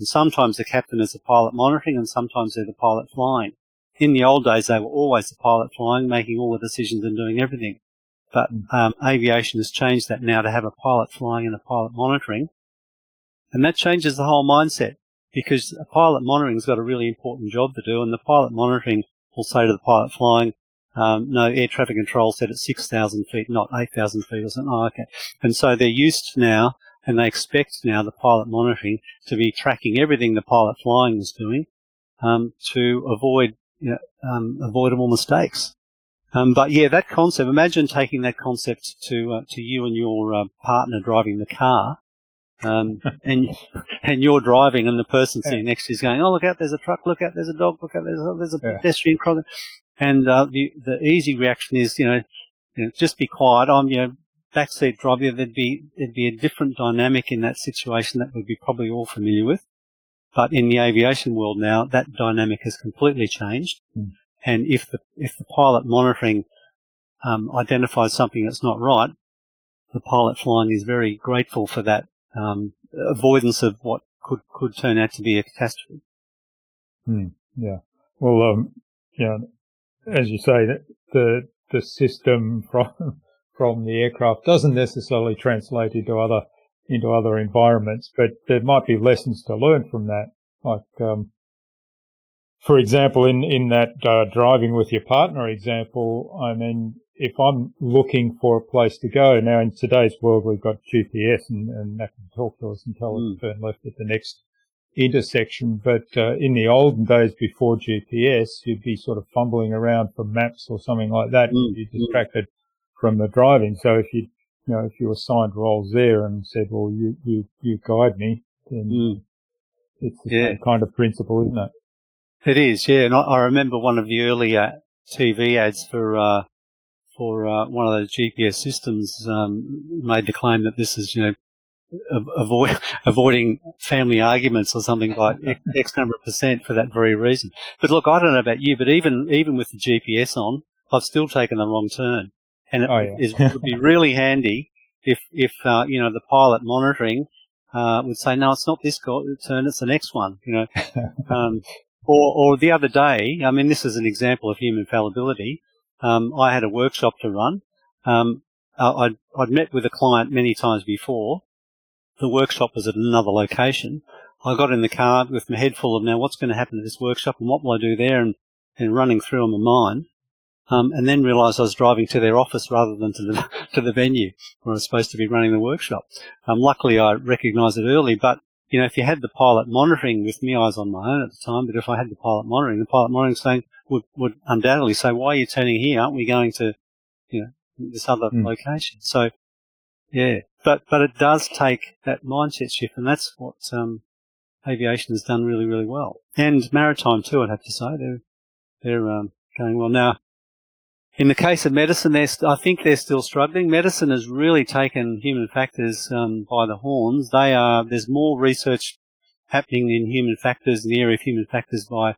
And sometimes the captain is the pilot monitoring and sometimes they're the pilot flying. In the old days, they were always the pilot flying, making all the decisions and doing everything. But hmm. um, aviation has changed that now to have a pilot flying and a pilot monitoring. And that changes the whole mindset because a pilot monitoring has got a really important job to do and the pilot monitoring will say to the pilot flying, um, no, air traffic control said it's 6,000 feet, not 8,000 feet or something. Oh, okay. And so they're used now and they expect now the pilot monitoring to be tracking everything the pilot flying is doing um, to avoid you know, um, avoidable mistakes. Um, but yeah, that concept. Imagine taking that concept to uh, to you and your uh, partner driving the car, um, and and you're driving, and the person sitting next to you is going, "Oh, look out! There's a truck! Look out! There's a dog! Look out! There's a, there's a yeah. pedestrian crossing!" And uh, the the easy reaction is, you know, you know, just be quiet. I'm, you know, backseat driver. There'd be there'd be a different dynamic in that situation that we'd be probably all familiar with. But in the aviation world now, that dynamic has completely changed. Mm. And if the if the pilot monitoring um, identifies something that's not right, the pilot flying is very grateful for that um, avoidance of what could could turn out to be a catastrophe. Hmm. Yeah. Well, um, yeah, as you say, the the system from from the aircraft doesn't necessarily translate into other into other environments, but there might be lessons to learn from that. Like, um, for example, in in that uh, driving with your partner example, I mean, if I'm looking for a place to go now in today's world, we've got GPS and, and that can talk to us and tell us mm. to turn left at the next intersection. But uh, in the olden days before GPS, you'd be sort of fumbling around for maps or something like that. Mm. You'd be mm. distracted mm. From the driving. So if you, you know, if you assigned roles there and said, well, you, you, you guide me, then mm. it's the yeah. same kind of principle, isn't it? It is, yeah. And I, I remember one of the earlier TV ads for, uh, for uh, one of those GPS systems um, made the claim that this is, you know, avoid, avoiding family arguments or something like X number of percent for that very reason. But look, I don't know about you, but even even with the GPS on, I've still taken the wrong turn, and it, oh, yeah. is, would be really handy if if uh, you know the pilot monitoring uh, would say, no, it's not this turn, it's the next one. You know, um, or or the other day, I mean, this is an example of human fallibility. Um, I had a workshop to run. Um, I'd, I'd met with a client many times before, the workshop was at another location. I got in the car with my head full of now what's going to happen to this workshop and what will I do there and, and running through on my mind. Um, and then realised I was driving to their office rather than to the to the venue where I was supposed to be running the workshop. Um, luckily, I recognised it early. But you know, if you had the pilot monitoring with me, I was on my own at the time. But if I had the pilot monitoring, the pilot monitoring saying would would undoubtedly say, "Why are you turning here? Aren't we going to, you know, this other mm. location?" So yeah, but but it does take that mindset shift, and that's what um, aviation has done really really well, and maritime too. I'd have to say they're they're um, going well now. In the case of medicine, I think they're still struggling. Medicine has really taken human factors um, by the horns. They are there's more research happening in human factors in the area of human factors by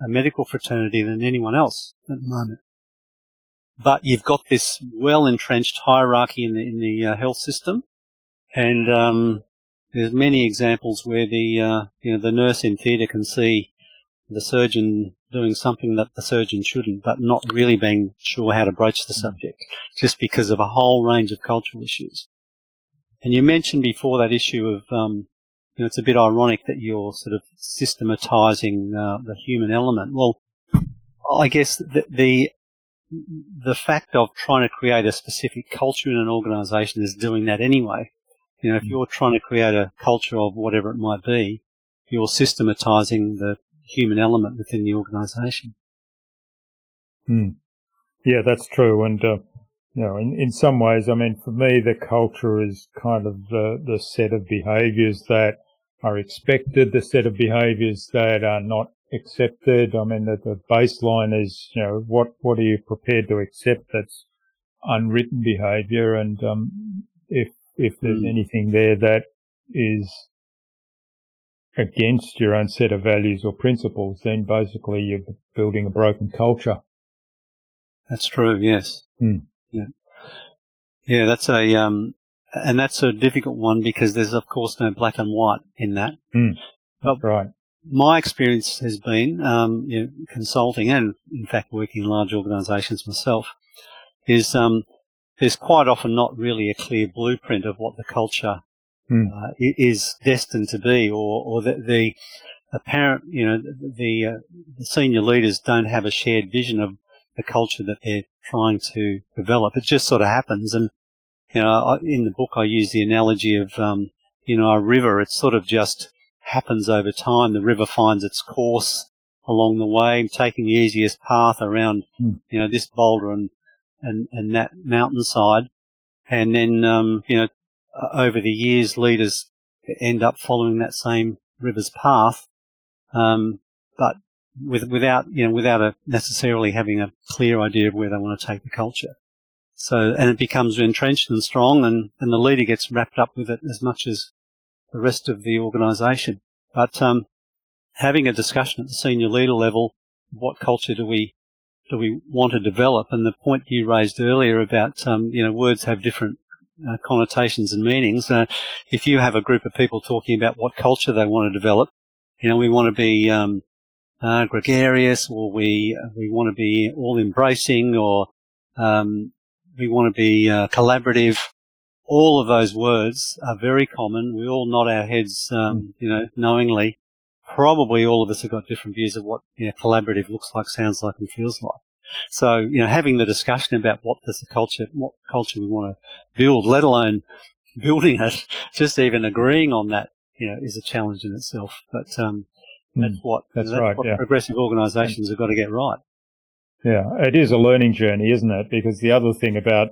a medical fraternity than anyone else at the moment but you've got this well entrenched hierarchy in the, in the uh, health system, and um, there's many examples where the uh, you know the nurse in theatre can see the surgeon doing something that the surgeon shouldn't, but not really being sure how to broach the subject, just because of a whole range of cultural issues. And you mentioned before that issue of um, you know, it's a bit ironic that you're sort of systematizing uh, the human element. Well, I guess the, the the fact of trying to create a specific culture in an organization is doing that anyway. You know, if mm. you're trying to create a culture of whatever it might be, you're systematizing the human element within the organization. Hmm. Yeah, that's true. And, uh, you know, in, in some ways, I mean, for me, the culture is kind of the, the set of behaviors that are expected, the set of behaviors that are not accepted? I mean, the, the baseline is, you know, what, what are you prepared to accept that's unwritten behavior? And, um, if, if there's mm. anything there that is against your own set of values or principles, then basically you're building a broken culture. That's true. Yes. Mm. Yeah. Yeah. That's a, um, and that's a difficult one because there's of course no black and white in that. Mm. But right my experience has been, um, you know, consulting and in fact working in large organisations myself, is um, there's quite often not really a clear blueprint of what the culture mm. uh, is destined to be, or or the, the apparent, you know, the, uh, the senior leaders don't have a shared vision of the culture that they're trying to develop. It just sort of happens, and you know, in the book I use the analogy of um, you know a river. It sort of just happens over time. The river finds its course along the way, taking the easiest path around, mm. you know, this boulder and, and, and that mountainside. And then, um, you know, over the years, leaders end up following that same river's path. Um, but with, without, you know, without a, necessarily having a clear idea of where they want to take the culture. So, and it becomes entrenched and strong and, and the leader gets wrapped up with it as much as the rest of the organisation. But, um, having a discussion at the senior leader level, what culture do we, do we want to develop? And the point you raised earlier about, um, you know, words have different uh, connotations and meanings. Uh, if you have a group of people talking about what culture they want to develop, you know, we want to be, um, uh, gregarious or we, we want to be all embracing or, um, we want to be uh, collaborative. All of those words are very common. We all nod our heads, um, hmm. you know, knowingly. Probably all of us have got different views of what you know, collaborative looks like, sounds like, and feels like. So, you know, having the discussion about what does the culture, what culture we want to build, let alone building it, just even agreeing on that, you know, is a challenge in itself. But um, mm, that's what that's, that's right, what yeah. progressive organisations have got to get right. Yeah, it is a learning journey, isn't it? Because the other thing about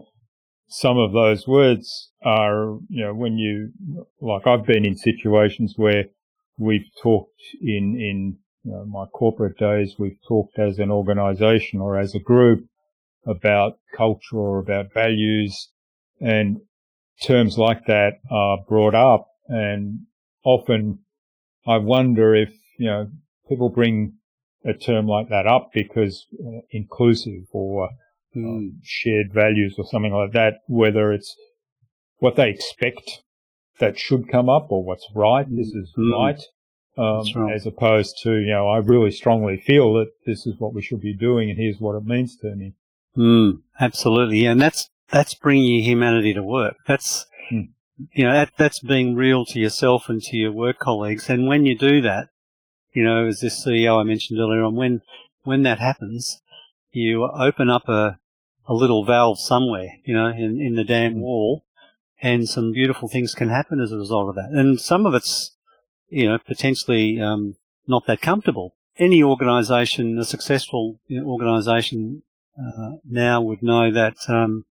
some of those words are, you know, when you, like I've been in situations where we've talked in, in you know, my corporate days, we've talked as an organization or as a group about culture or about values. And terms like that are brought up. And often I wonder if, you know, people bring a term like that up because uh, inclusive or mm. shared values or something like that, whether it's what they expect that should come up or what's right, this is mm. right, um, right, as opposed to, you know, I really strongly feel that this is what we should be doing and here's what it means to me. Mm, absolutely. And that's, that's bringing humanity to work. That's, hmm. you know, that, that's being real to yourself and to your work colleagues. And when you do that, you know, as this CEO I mentioned earlier on, when, when that happens, you open up a, a little valve somewhere, you know, in, in the dam wall and some beautiful things can happen as a result of that. And some of it's, you know, potentially, um, not that comfortable. Any organization, a successful organization, uh, now would know that, um,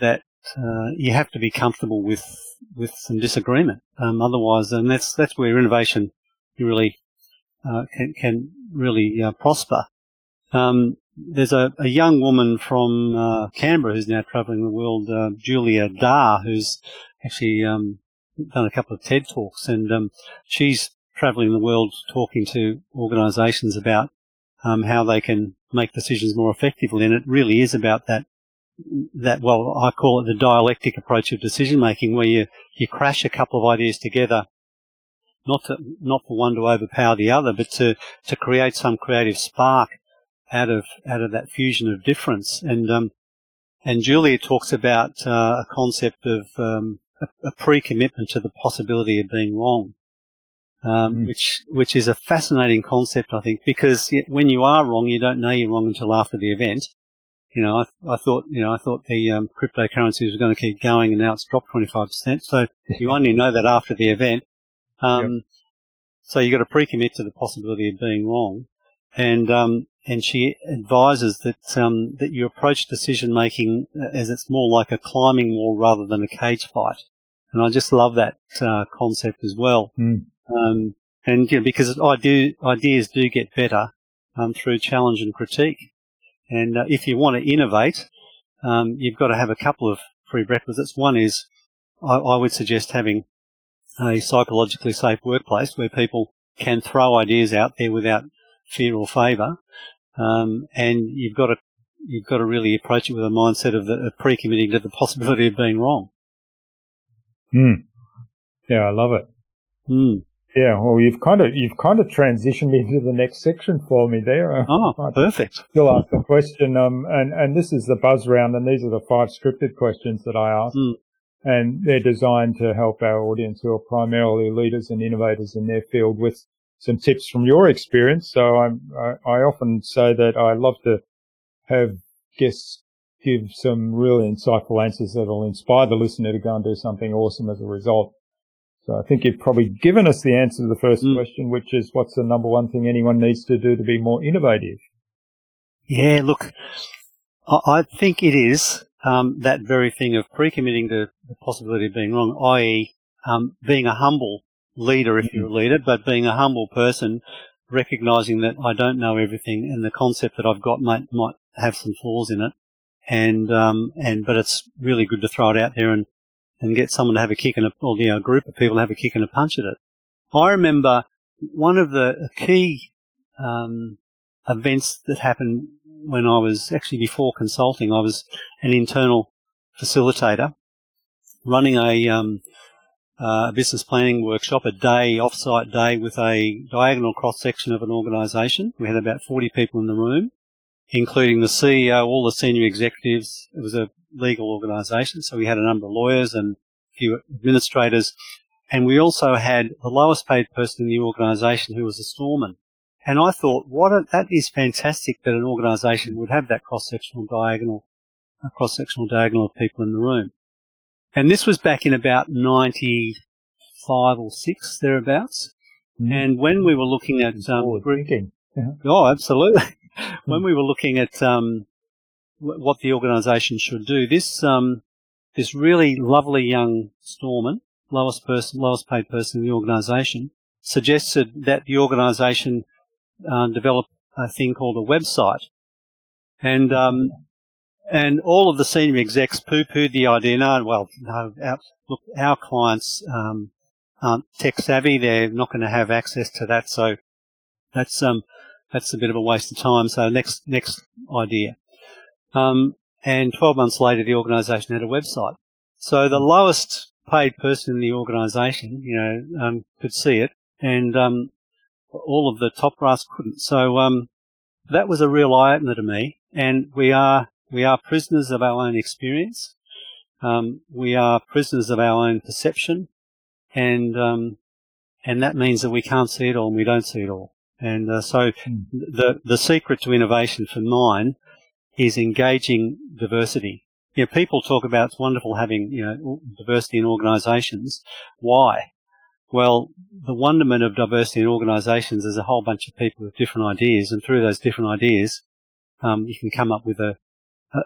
that, uh, you have to be comfortable with, with some disagreement. Um, otherwise, and that's, that's where innovation really uh, can, can really uh, prosper. Um, there's a, a, young woman from uh, Canberra who's now travelling the world, uh, Julia Dhar, who's actually um, done a couple of TED talks, and um, she's travelling the world talking to organisations about um, how they can make decisions more effectively. And it really is about that that well, I call it the dialectic approach of decision making, where you you crash a couple of ideas together not to, not for one to overpower the other, but to, to create some creative spark out of, out of that fusion of difference. And, um, and Julia talks about, uh, a concept of, um, a, a pre-commitment to the possibility of being wrong. Um, mm. which which is a fascinating concept, I think, because when you are wrong, you don't know you're wrong until after the event. You know, I, I thought, you know, I thought the um, cryptocurrency was going to keep going, and now it's dropped 25%. So you only know that after the event. Um, yep. So you've got to pre-commit to the possibility of being wrong, and um, and she advises that um, that you approach decision making as it's more like a climbing wall rather than a cage fight, and I just love that uh, concept as well. Mm. Um, and you know, because do, ideas do get better um, through challenge and critique, and uh, if you want to innovate, um, you've got to have a couple of prerequisites. One is I, I would suggest having a psychologically safe workplace where people can throw ideas out there without fear or favour. Um, and you've got to you've got to really approach it with a mindset of, the, of pre-committing to the possibility of being wrong. Hmm. Yeah, I love it. Hmm. Yeah, well, you've kind of you've kind of transitioned into the next section for me there. Oh, perfect. Still ask the question, um, and and this is the buzz round, and these are the five scripted questions that I ask. Mm and they're designed to help our audience who are primarily leaders and innovators in their field with some tips from your experience. So I'm, I, I often say that I love to have guests give some really insightful answers that will inspire the listener to go and do something awesome as a result. So I think you've probably given us the answer to the first mm. question, which is what's the number one thing anyone needs to do to be more innovative? Yeah, look, I think it is um, that very thing of pre-committing to the possibility of being wrong, i.e., um, being a humble leader if mm-hmm. you're a leader, but being a humble person, recognizing that I don't know everything and the concept that I've got might might have some flaws in it, and um, and but it's really good to throw it out there and and get someone to have a kick and a or you know, a group of people to have a kick and a punch at it. I remember one of the key um, events that happened when I was actually before consulting. I was an internal facilitator running a um, uh, business planning workshop, a day, off-site day with a diagonal cross-section of an organisation. We had about 40 people in the room, including the CEO, all the senior executives. It was a legal organisation, so we had a number of lawyers and a few administrators. And we also had the lowest paid person in the organisation who was a storeman. And I thought, what a, that is fantastic that an organisation would have that cross-sectional diagonal, a cross-sectional diagonal of people in the room. And this was back in about 95 or 6, thereabouts. Mm. And when we were looking at... Um, thinking. Yeah. Oh, absolutely. when we were looking at um, what the organisation should do, this um, this really lovely young storeman, lowest person, lowest paid person in the organisation, suggested that the organisation uh, develop a thing called a website, and um, and all of the senior execs poo-pooed the idea. No, well, no, our, look, our clients um, aren't tech savvy. They're not going to have access to that. So that's um, that's a bit of a waste of time. So next next idea. Um, and 12 months later, the organisation had a website. So the lowest paid person in the organisation, you know, um, could see it, and um, all of the top brass couldn't. So um, that was a real eye opener to me. And we are we are prisoners of our own experience. Um, we are prisoners of our own perception, and um, and that means that we can't see it all and we don't see it all. And uh, so mm. the the secret to innovation for mine is engaging diversity. You know, people talk about it's wonderful having you know diversity in organisations. Why? Well, the wonderment of diversity in organisations is a whole bunch of people with different ideas, and through those different ideas, um, you can come up with a,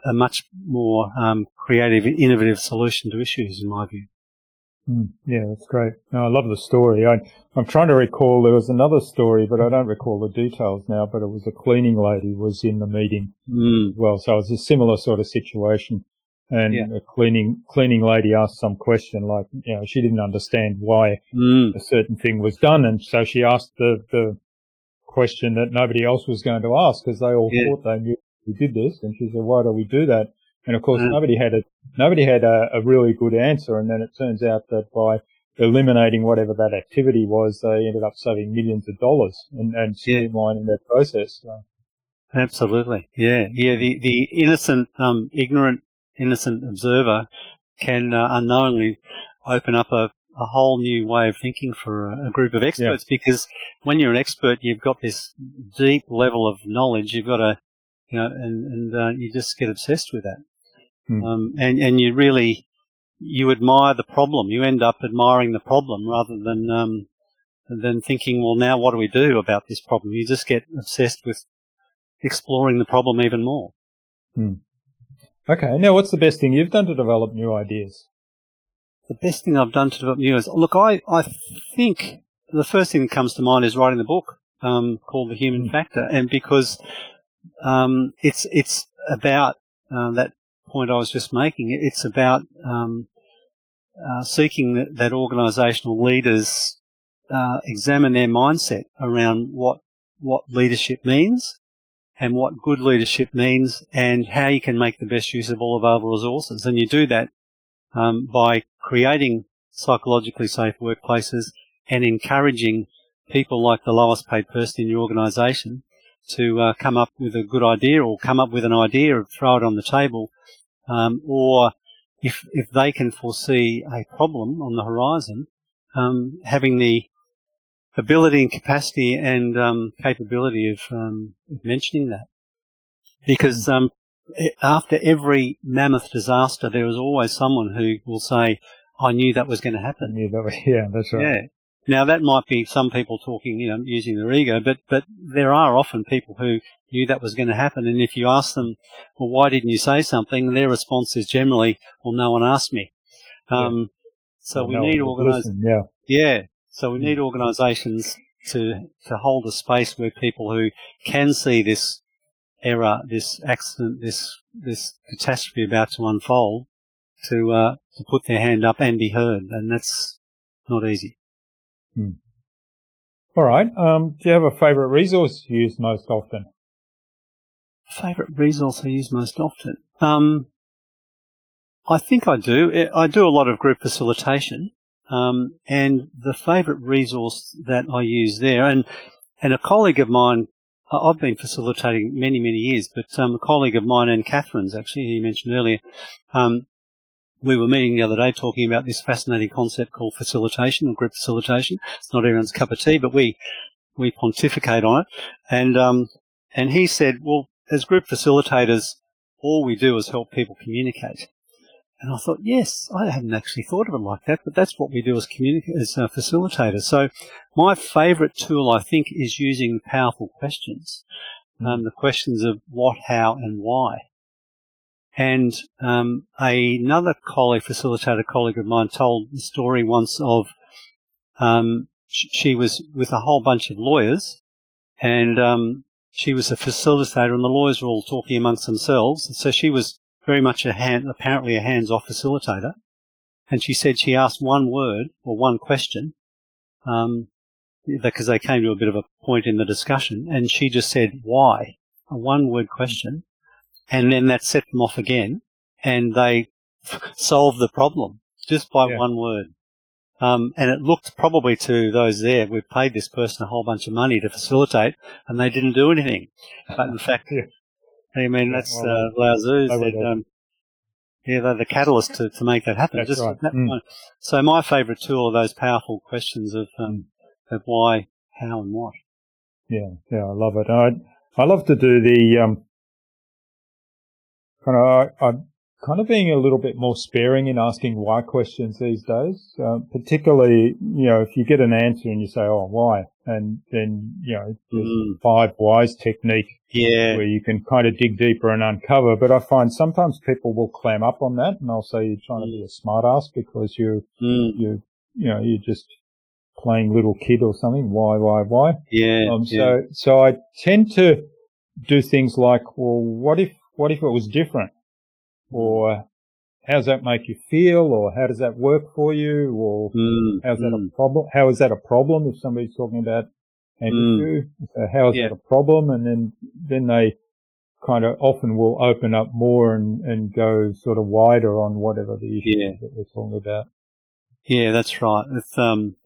a, much more um, creative, innovative solution to issues, in my view. Mm, yeah, that's great. No, I love the story. I, am trying to recall there was another story, but I don't recall the details now. But it was a cleaning lady was in the meeting mm. as well, so it was a similar sort of situation. And yeah. a cleaning cleaning lady asked some question like, you know, she didn't understand why mm. a certain thing was done, and so she asked the the question that nobody else was going to ask because they all yeah. thought they knew we did this. And she said, why do we do that? And of course, mm. nobody had a, nobody had a, a, really good answer. And then it turns out that by eliminating whatever that activity was, they ended up saving millions of dollars and, and streamlining yeah. their process. So. Absolutely. Yeah. Yeah. The, the innocent, um, ignorant, innocent observer can uh, unknowingly open up a, a whole new way of thinking for a, a group of experts yeah. because when you're an expert, you've got this deep level of knowledge. You've got a, you know, and, and uh, you just get obsessed with that. Hmm. Um, and, and you really, you admire the problem. You end up admiring the problem rather than, um, than thinking, well, now what do we do about this problem? You just get obsessed with exploring the problem even more. Hmm. Okay. Now, what's the best thing you've done to develop new ideas? The best thing I've done to develop new ideas. Look, I, I think the first thing that comes to mind is writing the book um, called The Human hmm. Factor, and because um, it's it's about uh, that point I was just making. It's about um, uh, seeking that, that organisational leaders uh, examine their mindset around what what leadership means and what good leadership means and how you can make the best use of all available resources. And you do that um, by creating psychologically safe workplaces and encouraging people like the lowest paid person in your organisation to uh, come up with a good idea or come up with an idea and throw it on the table, um, or if if they can foresee a problem on the horizon, um, having the ability and capacity and um, capability of, um, mentioning that, because um, after every mammoth disaster, there is always someone who will say, I knew that was going to happen. I knew that was, yeah, that's right. Yeah. Now that might be some people talking, you know, using their ego, but but there are often people who knew that was going to happen, and if you ask them, well, why didn't you say something? Their response is generally, well, no one asked me. Um, yeah. So well, we no need organisations. Yeah. Yeah. So we need organisations to to hold a space where people who can see this error, this accident, this this catastrophe about to unfold, to uh, to put their hand up and be heard, and that's not easy. Hmm. All right. Um, do you have a favourite resource you use most often? Favourite resource I use most often? Um, I think I do. I do a lot of group facilitation, um, and the favourite resource that I use there, and and a colleague of mine, I've been facilitating many many years, but um, a colleague of mine and Catherine's actually, you mentioned earlier, um, we were meeting the other day talking about this fascinating concept called facilitation or group facilitation. It's not everyone's cup of tea, but we we pontificate on it. And um, and he said, well, as group facilitators, all we do is help people communicate. And I thought, yes, I hadn't actually thought of it like that, but that's what we do as communicators, as uh, facilitators. So my favourite tool, I think, is using powerful questions. Hmm. Um, the questions of what, how, and why. And um, another colleague, facilitator colleague of mine, told the story once of um, she was with a whole bunch of lawyers, and um, she was a facilitator, and the lawyers were all talking amongst themselves. So she was very much a hand, apparently a hands-off facilitator. And she said she asked one word or one question, um, because they came to a bit of a point in the discussion, and she just said why, a one-word question, and then that set them off again, and they solved the problem just by yeah. one word. Um, and it looked probably to those there, we've paid this person a whole bunch of money to facilitate, and they didn't do anything. But in fact, yeah. I mean, that's uh, Lao Tzu said, um, yeah, they're the catalyst to, to make that happen. That's Just right. That mm. So my favourite tool are those powerful questions of um, of why, how, and what. Yeah, yeah, I love it. I I love to do the um, kind of, I, am kind of being a little bit more sparing in asking why questions these days. Uh, particularly, you know, if you get an answer and you say, "Oh, why?" and then you know, there's mm. five whys technique, yeah, where you can kind of dig deeper and uncover. But I find sometimes people will clam up on that, and they'll say you're trying mm. to be a smartass because you, mm. you, you know, you're just playing little kid or something. Why, why, why? Yeah. Um, yeah. So, so I tend to do things like, well, what if what if it was different? Or how does that make you feel? Or how does that work for you? Or mm, how's that mm. a problem? How is that a problem if somebody's talking about an mm. issue? So how is yeah. that a problem? And then, then they kind of often will open up more and, and go sort of wider on whatever the issue yeah. that we're talking about. Yeah, that's right. Um,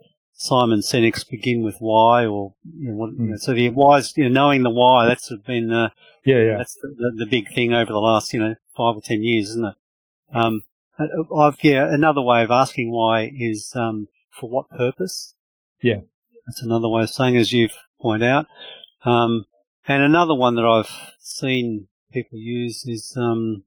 Simon Sinek's begin with why, or you know, what, you know, so the why's, you know, knowing the why. That's been uh, yeah, yeah. That's the, the, the, big thing over the last, you know, five or ten years, isn't it? Um, I've, yeah, another way of asking why is um, for what purpose? Yeah, that's another way of saying, as you've pointed out. Um, and another one that I've seen people use is um,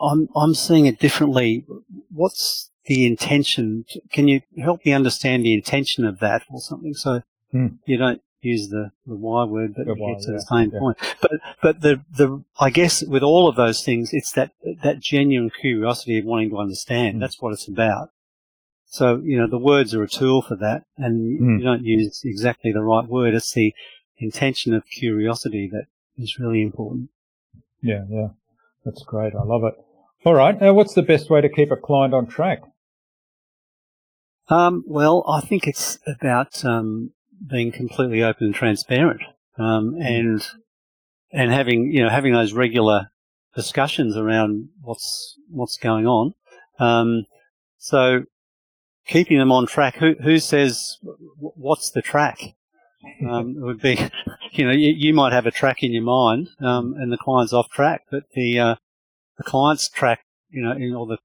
I'm I'm seeing it differently. What's the intention. Can you help me understand the intention of that or something? So hmm. you don't use the, the why word, but the you get to yeah, the same yeah. point. But but the the I guess with all of those things, it's that that genuine curiosity of wanting to understand. Hmm. That's what it's about. So you know the words are a tool for that, and hmm. you don't use exactly the right word. It's the intention of curiosity that is really important. Yeah, yeah, that's great. I love it. All right. Now, what's the best way to keep a client on track? Um, well, I think it's about um, being completely open and transparent, um, mm. and and having you know having those regular discussions around what's what's going on. Um, so keeping them on track. Who who says what's the track? Um, it would be, you know, you, you, might have a track in your mind, um, and the client's off track, but the uh, the client's track, you know, in, or the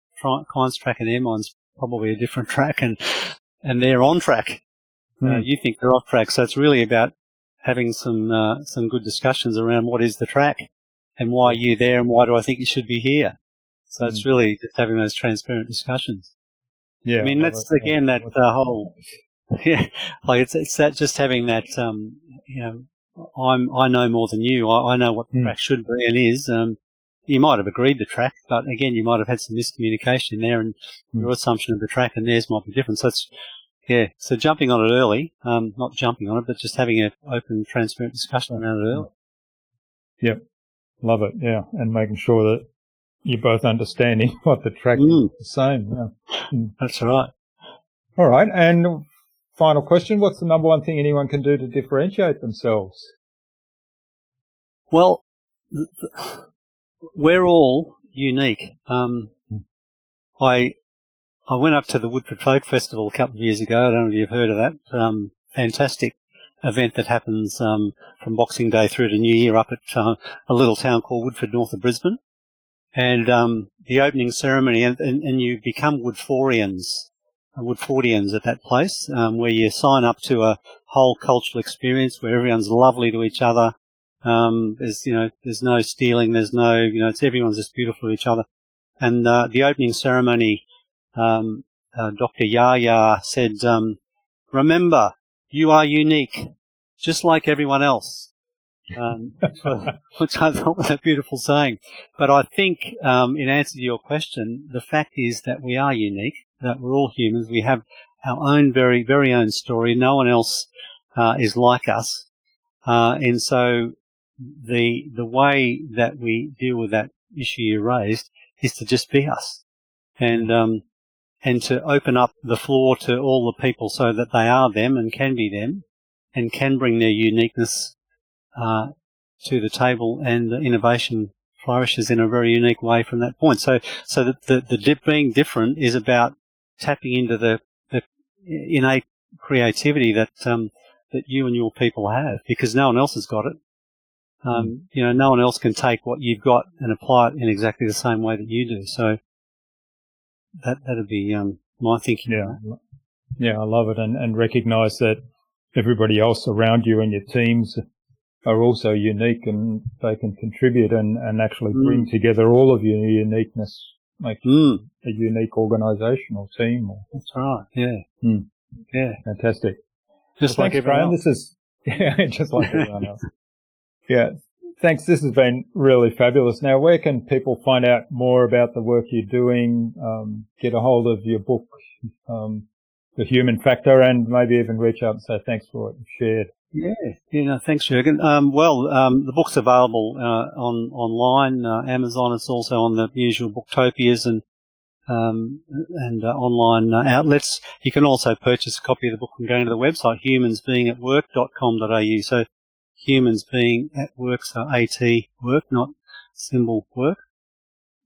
client's track in their mind's probably a different track and, and they're on track. Mm. Uh, hmm. you think they're off track. So it's really about having some, uh, some good discussions around what is the track and why are you there and why do I think you should be here? So mm. it's hmm. really just having those transparent discussions. Yeah. I mean, that's again that uh, whole yeah, like it's it's that just having that um, you know, I'm I know more than you. I, I know what the mm. track should be and is. Um, you might have agreed the track, but again, you might have had some miscommunication there, and mm. your assumption of the track and theirs might be different. So it's yeah, so jumping on it early, um, not jumping on it, but just having an open, transparent discussion around it early. Yep, love it. Yeah, and making sure that you're both understanding what the track mm. is saying. Yeah. Mm. That's right. All right, and final question: What's the number one thing anyone can do to differentiate themselves? Well, we're all unique. Um. I I went up to the Woodford Folk Festival a couple of years ago. I don't know if you've heard of that. Um, fantastic event that happens um, from Boxing Day through to New Year up at uh, a little town called Woodford, north of Brisbane. And um, the opening ceremony, and, and, and, you become Woodfordians, uh, Woodfordians at that place, um, where you sign up to a whole cultural experience where everyone's lovely to each other. Um, there's you know there's no stealing, there's no you know it's everyone's just beautiful to each other. And uh, the opening ceremony um, uh, Dr. Yaya said, um, remember, you are unique, just like everyone else. Um, which I thought was a beautiful saying. But I think, um, in answer to your question, the fact is that we are unique, that we're all humans. We have our own very, very own story. No one else uh, is like us. Uh, and so the, the way that we deal with that issue you raised is to just be us. And, um, and to open up the floor to all the people so that they are them and can be them and can bring their uniqueness uh, to the table and the innovation flourishes in a very unique way from that point. So, so that the, the dip being different is about tapping into the, the innate creativity that, um, that you and your people have because no one else has got it. Um, mm. you know, no one else can take what you've got and apply it in exactly the same way that you do. So, that that'd be um, my thinking. Yeah, yeah, I love it, and and recognise that everybody else around you and your teams are also unique, and they can contribute and and actually mm. bring together all of your uniqueness, make mm. a unique organisation or team. Or, That's right. Yeah. Mm. Yeah. Fantastic. Just well, like everyone else. This is yeah, just like everyone else. Yeah. Thanks. This has been really fabulous. Now, where can people find out more about the work you're doing, um, get a hold of your book, um, The Human Factor, and maybe even reach out and say thanks for what you've shared? Yeah, yeah, no, thanks, Jurgen. Um, well, um, the book's available uh, on online, uh, Amazon. It's also on the usual Booktopias and um, and uh, online uh, outlets. You can also purchase a copy of the book from going to the website humansbeingatwork.com.au. So humans being at work, so AT work, not symbol work,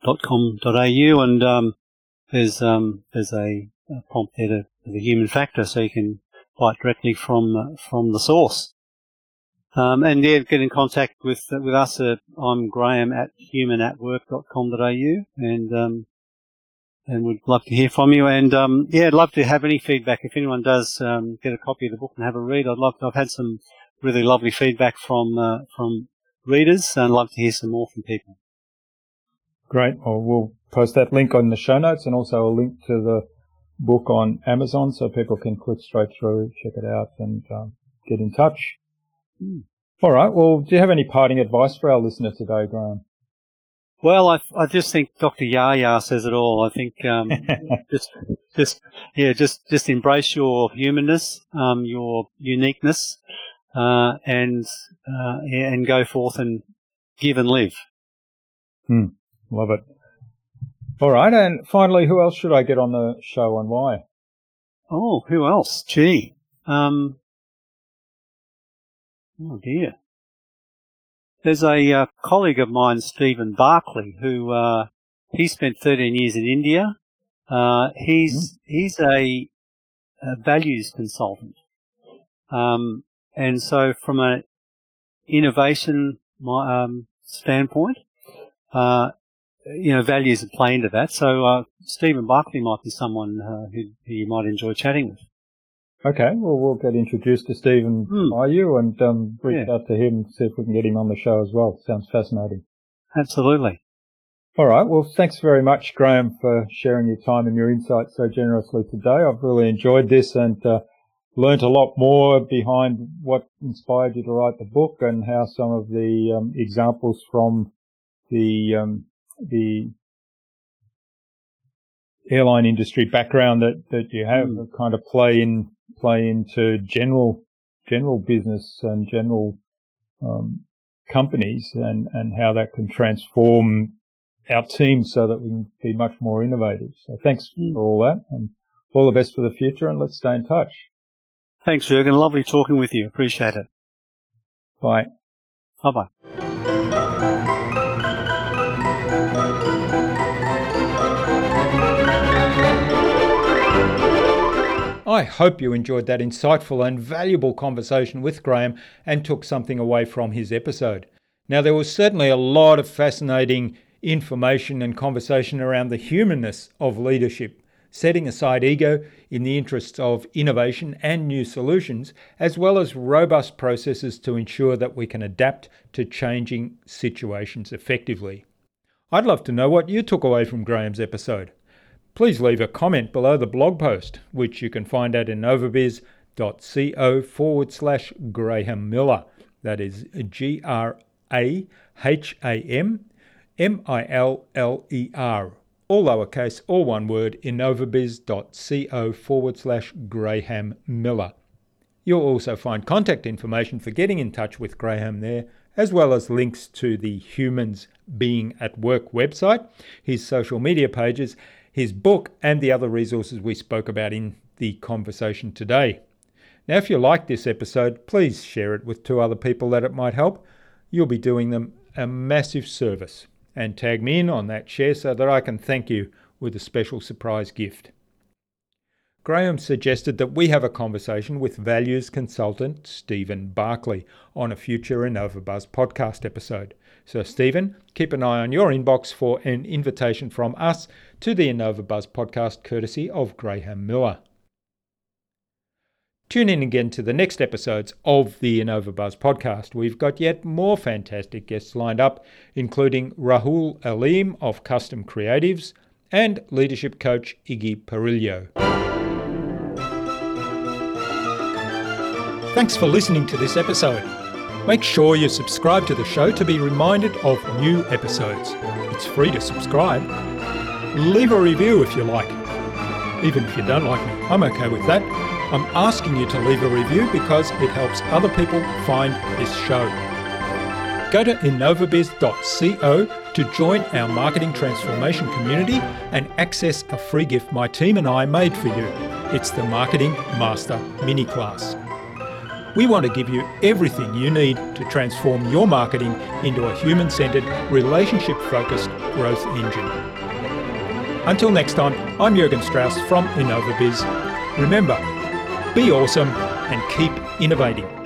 dot com dot au, and um, there's um, there's a, a prompt there to, the human factor, so you can it directly from uh, from the source. Um, and yeah, get in contact with uh, with us. Uh, I'm Graham at humanatwork.com.au, and um, and we'd love to hear from you. And um, yeah, I'd love to have any feedback. If anyone does um, get a copy of the book and have a read, I'd love to. I've had some really lovely feedback from uh, from readers, and I'd love to hear some more from people. Great. Well, we'll post that link on the show notes and also a link to the book on Amazon so people can click straight through, check it out, and um, get in touch. Mm. All right. Well, do you have any parting advice for our listener today, Graham? Well, I, I just think Dr. Yaya says it all. I think um, just just yeah, just just embrace your humanness, um, your uniqueness, uh, and uh, and go forth and give and live. Hmm. Love it. All right, and finally, who else should I get on the show and why? Oh, who else? Gee, um, oh dear. There's a uh, colleague of mine, Stephen Barclay, who uh, he spent 13 years in India. Uh, he's mm. he's a, a, values consultant. Um, and so, from an innovation um, standpoint, uh, you know, values play into that. So, uh, Stephen Barclay might be someone uh, who, who, you might enjoy chatting with. Okay, well, we'll get introduced to Stephen mm. by you and um, reach yeah. out to him and see if we can get him on the show as well. Sounds fascinating. Absolutely. All right. Well, thanks very much, Graham, for sharing your time and your insights so generously today. I've really enjoyed this and uh, learnt a lot more behind what inspired you to write the book and how some of the um, examples from the um, the airline industry background that, that you have mm. kind of play in play into general general business and general um, companies and, and how that can transform our teams so that we can be much more innovative. So thanks mm. for all that and all the best for the future and let's stay in touch. Thanks, Jurgen. Lovely talking with you. Appreciate it. Bye. Bye bye. I hope you enjoyed that insightful and valuable conversation with Graham and took something away from his episode. Now, there was certainly a lot of fascinating information and conversation around the humanness of leadership, setting aside ego in the interests of innovation and new solutions, as well as robust processes to ensure that we can adapt to changing situations effectively. I'd love to know what you took away from Graham's episode. Please leave a comment below the blog post, which you can find at innovabiz.co forward slash Graham Miller. That is G R A H A M M I L L E R. All lowercase, all one word, innovabiz.co forward slash Graham Miller. You'll also find contact information for getting in touch with Graham there, as well as links to the Humans Being at Work website, his social media pages, his book, and the other resources we spoke about in the conversation today. Now, if you like this episode, please share it with two other people that it might help. You'll be doing them a massive service and tag me in on that share so that I can thank you with a special surprise gift. Graham suggested that we have a conversation with values consultant Stephen Barclay on a future InnovaBuzz podcast episode. So, Stephen, keep an eye on your inbox for an invitation from us to the InnovaBuzz podcast courtesy of Graham Miller. Tune in again to the next episodes of the InnovaBuzz podcast. We've got yet more fantastic guests lined up, including Rahul Aleem of Custom Creatives and leadership coach Iggy Perillo. Thanks for listening to this episode. Make sure you subscribe to the show to be reminded of new episodes. It's free to subscribe. Leave a review if you like. Even if you don't like me, I'm okay with that. I'm asking you to leave a review because it helps other people find this show. Go to innovabiz.co to join our marketing transformation community and access a free gift my team and I made for you. It's the Marketing Master Mini Class. We want to give you everything you need to transform your marketing into a human centered, relationship focused growth engine. Until next time, I'm Jurgen Strauss from InnovaBiz. Remember, be awesome and keep innovating.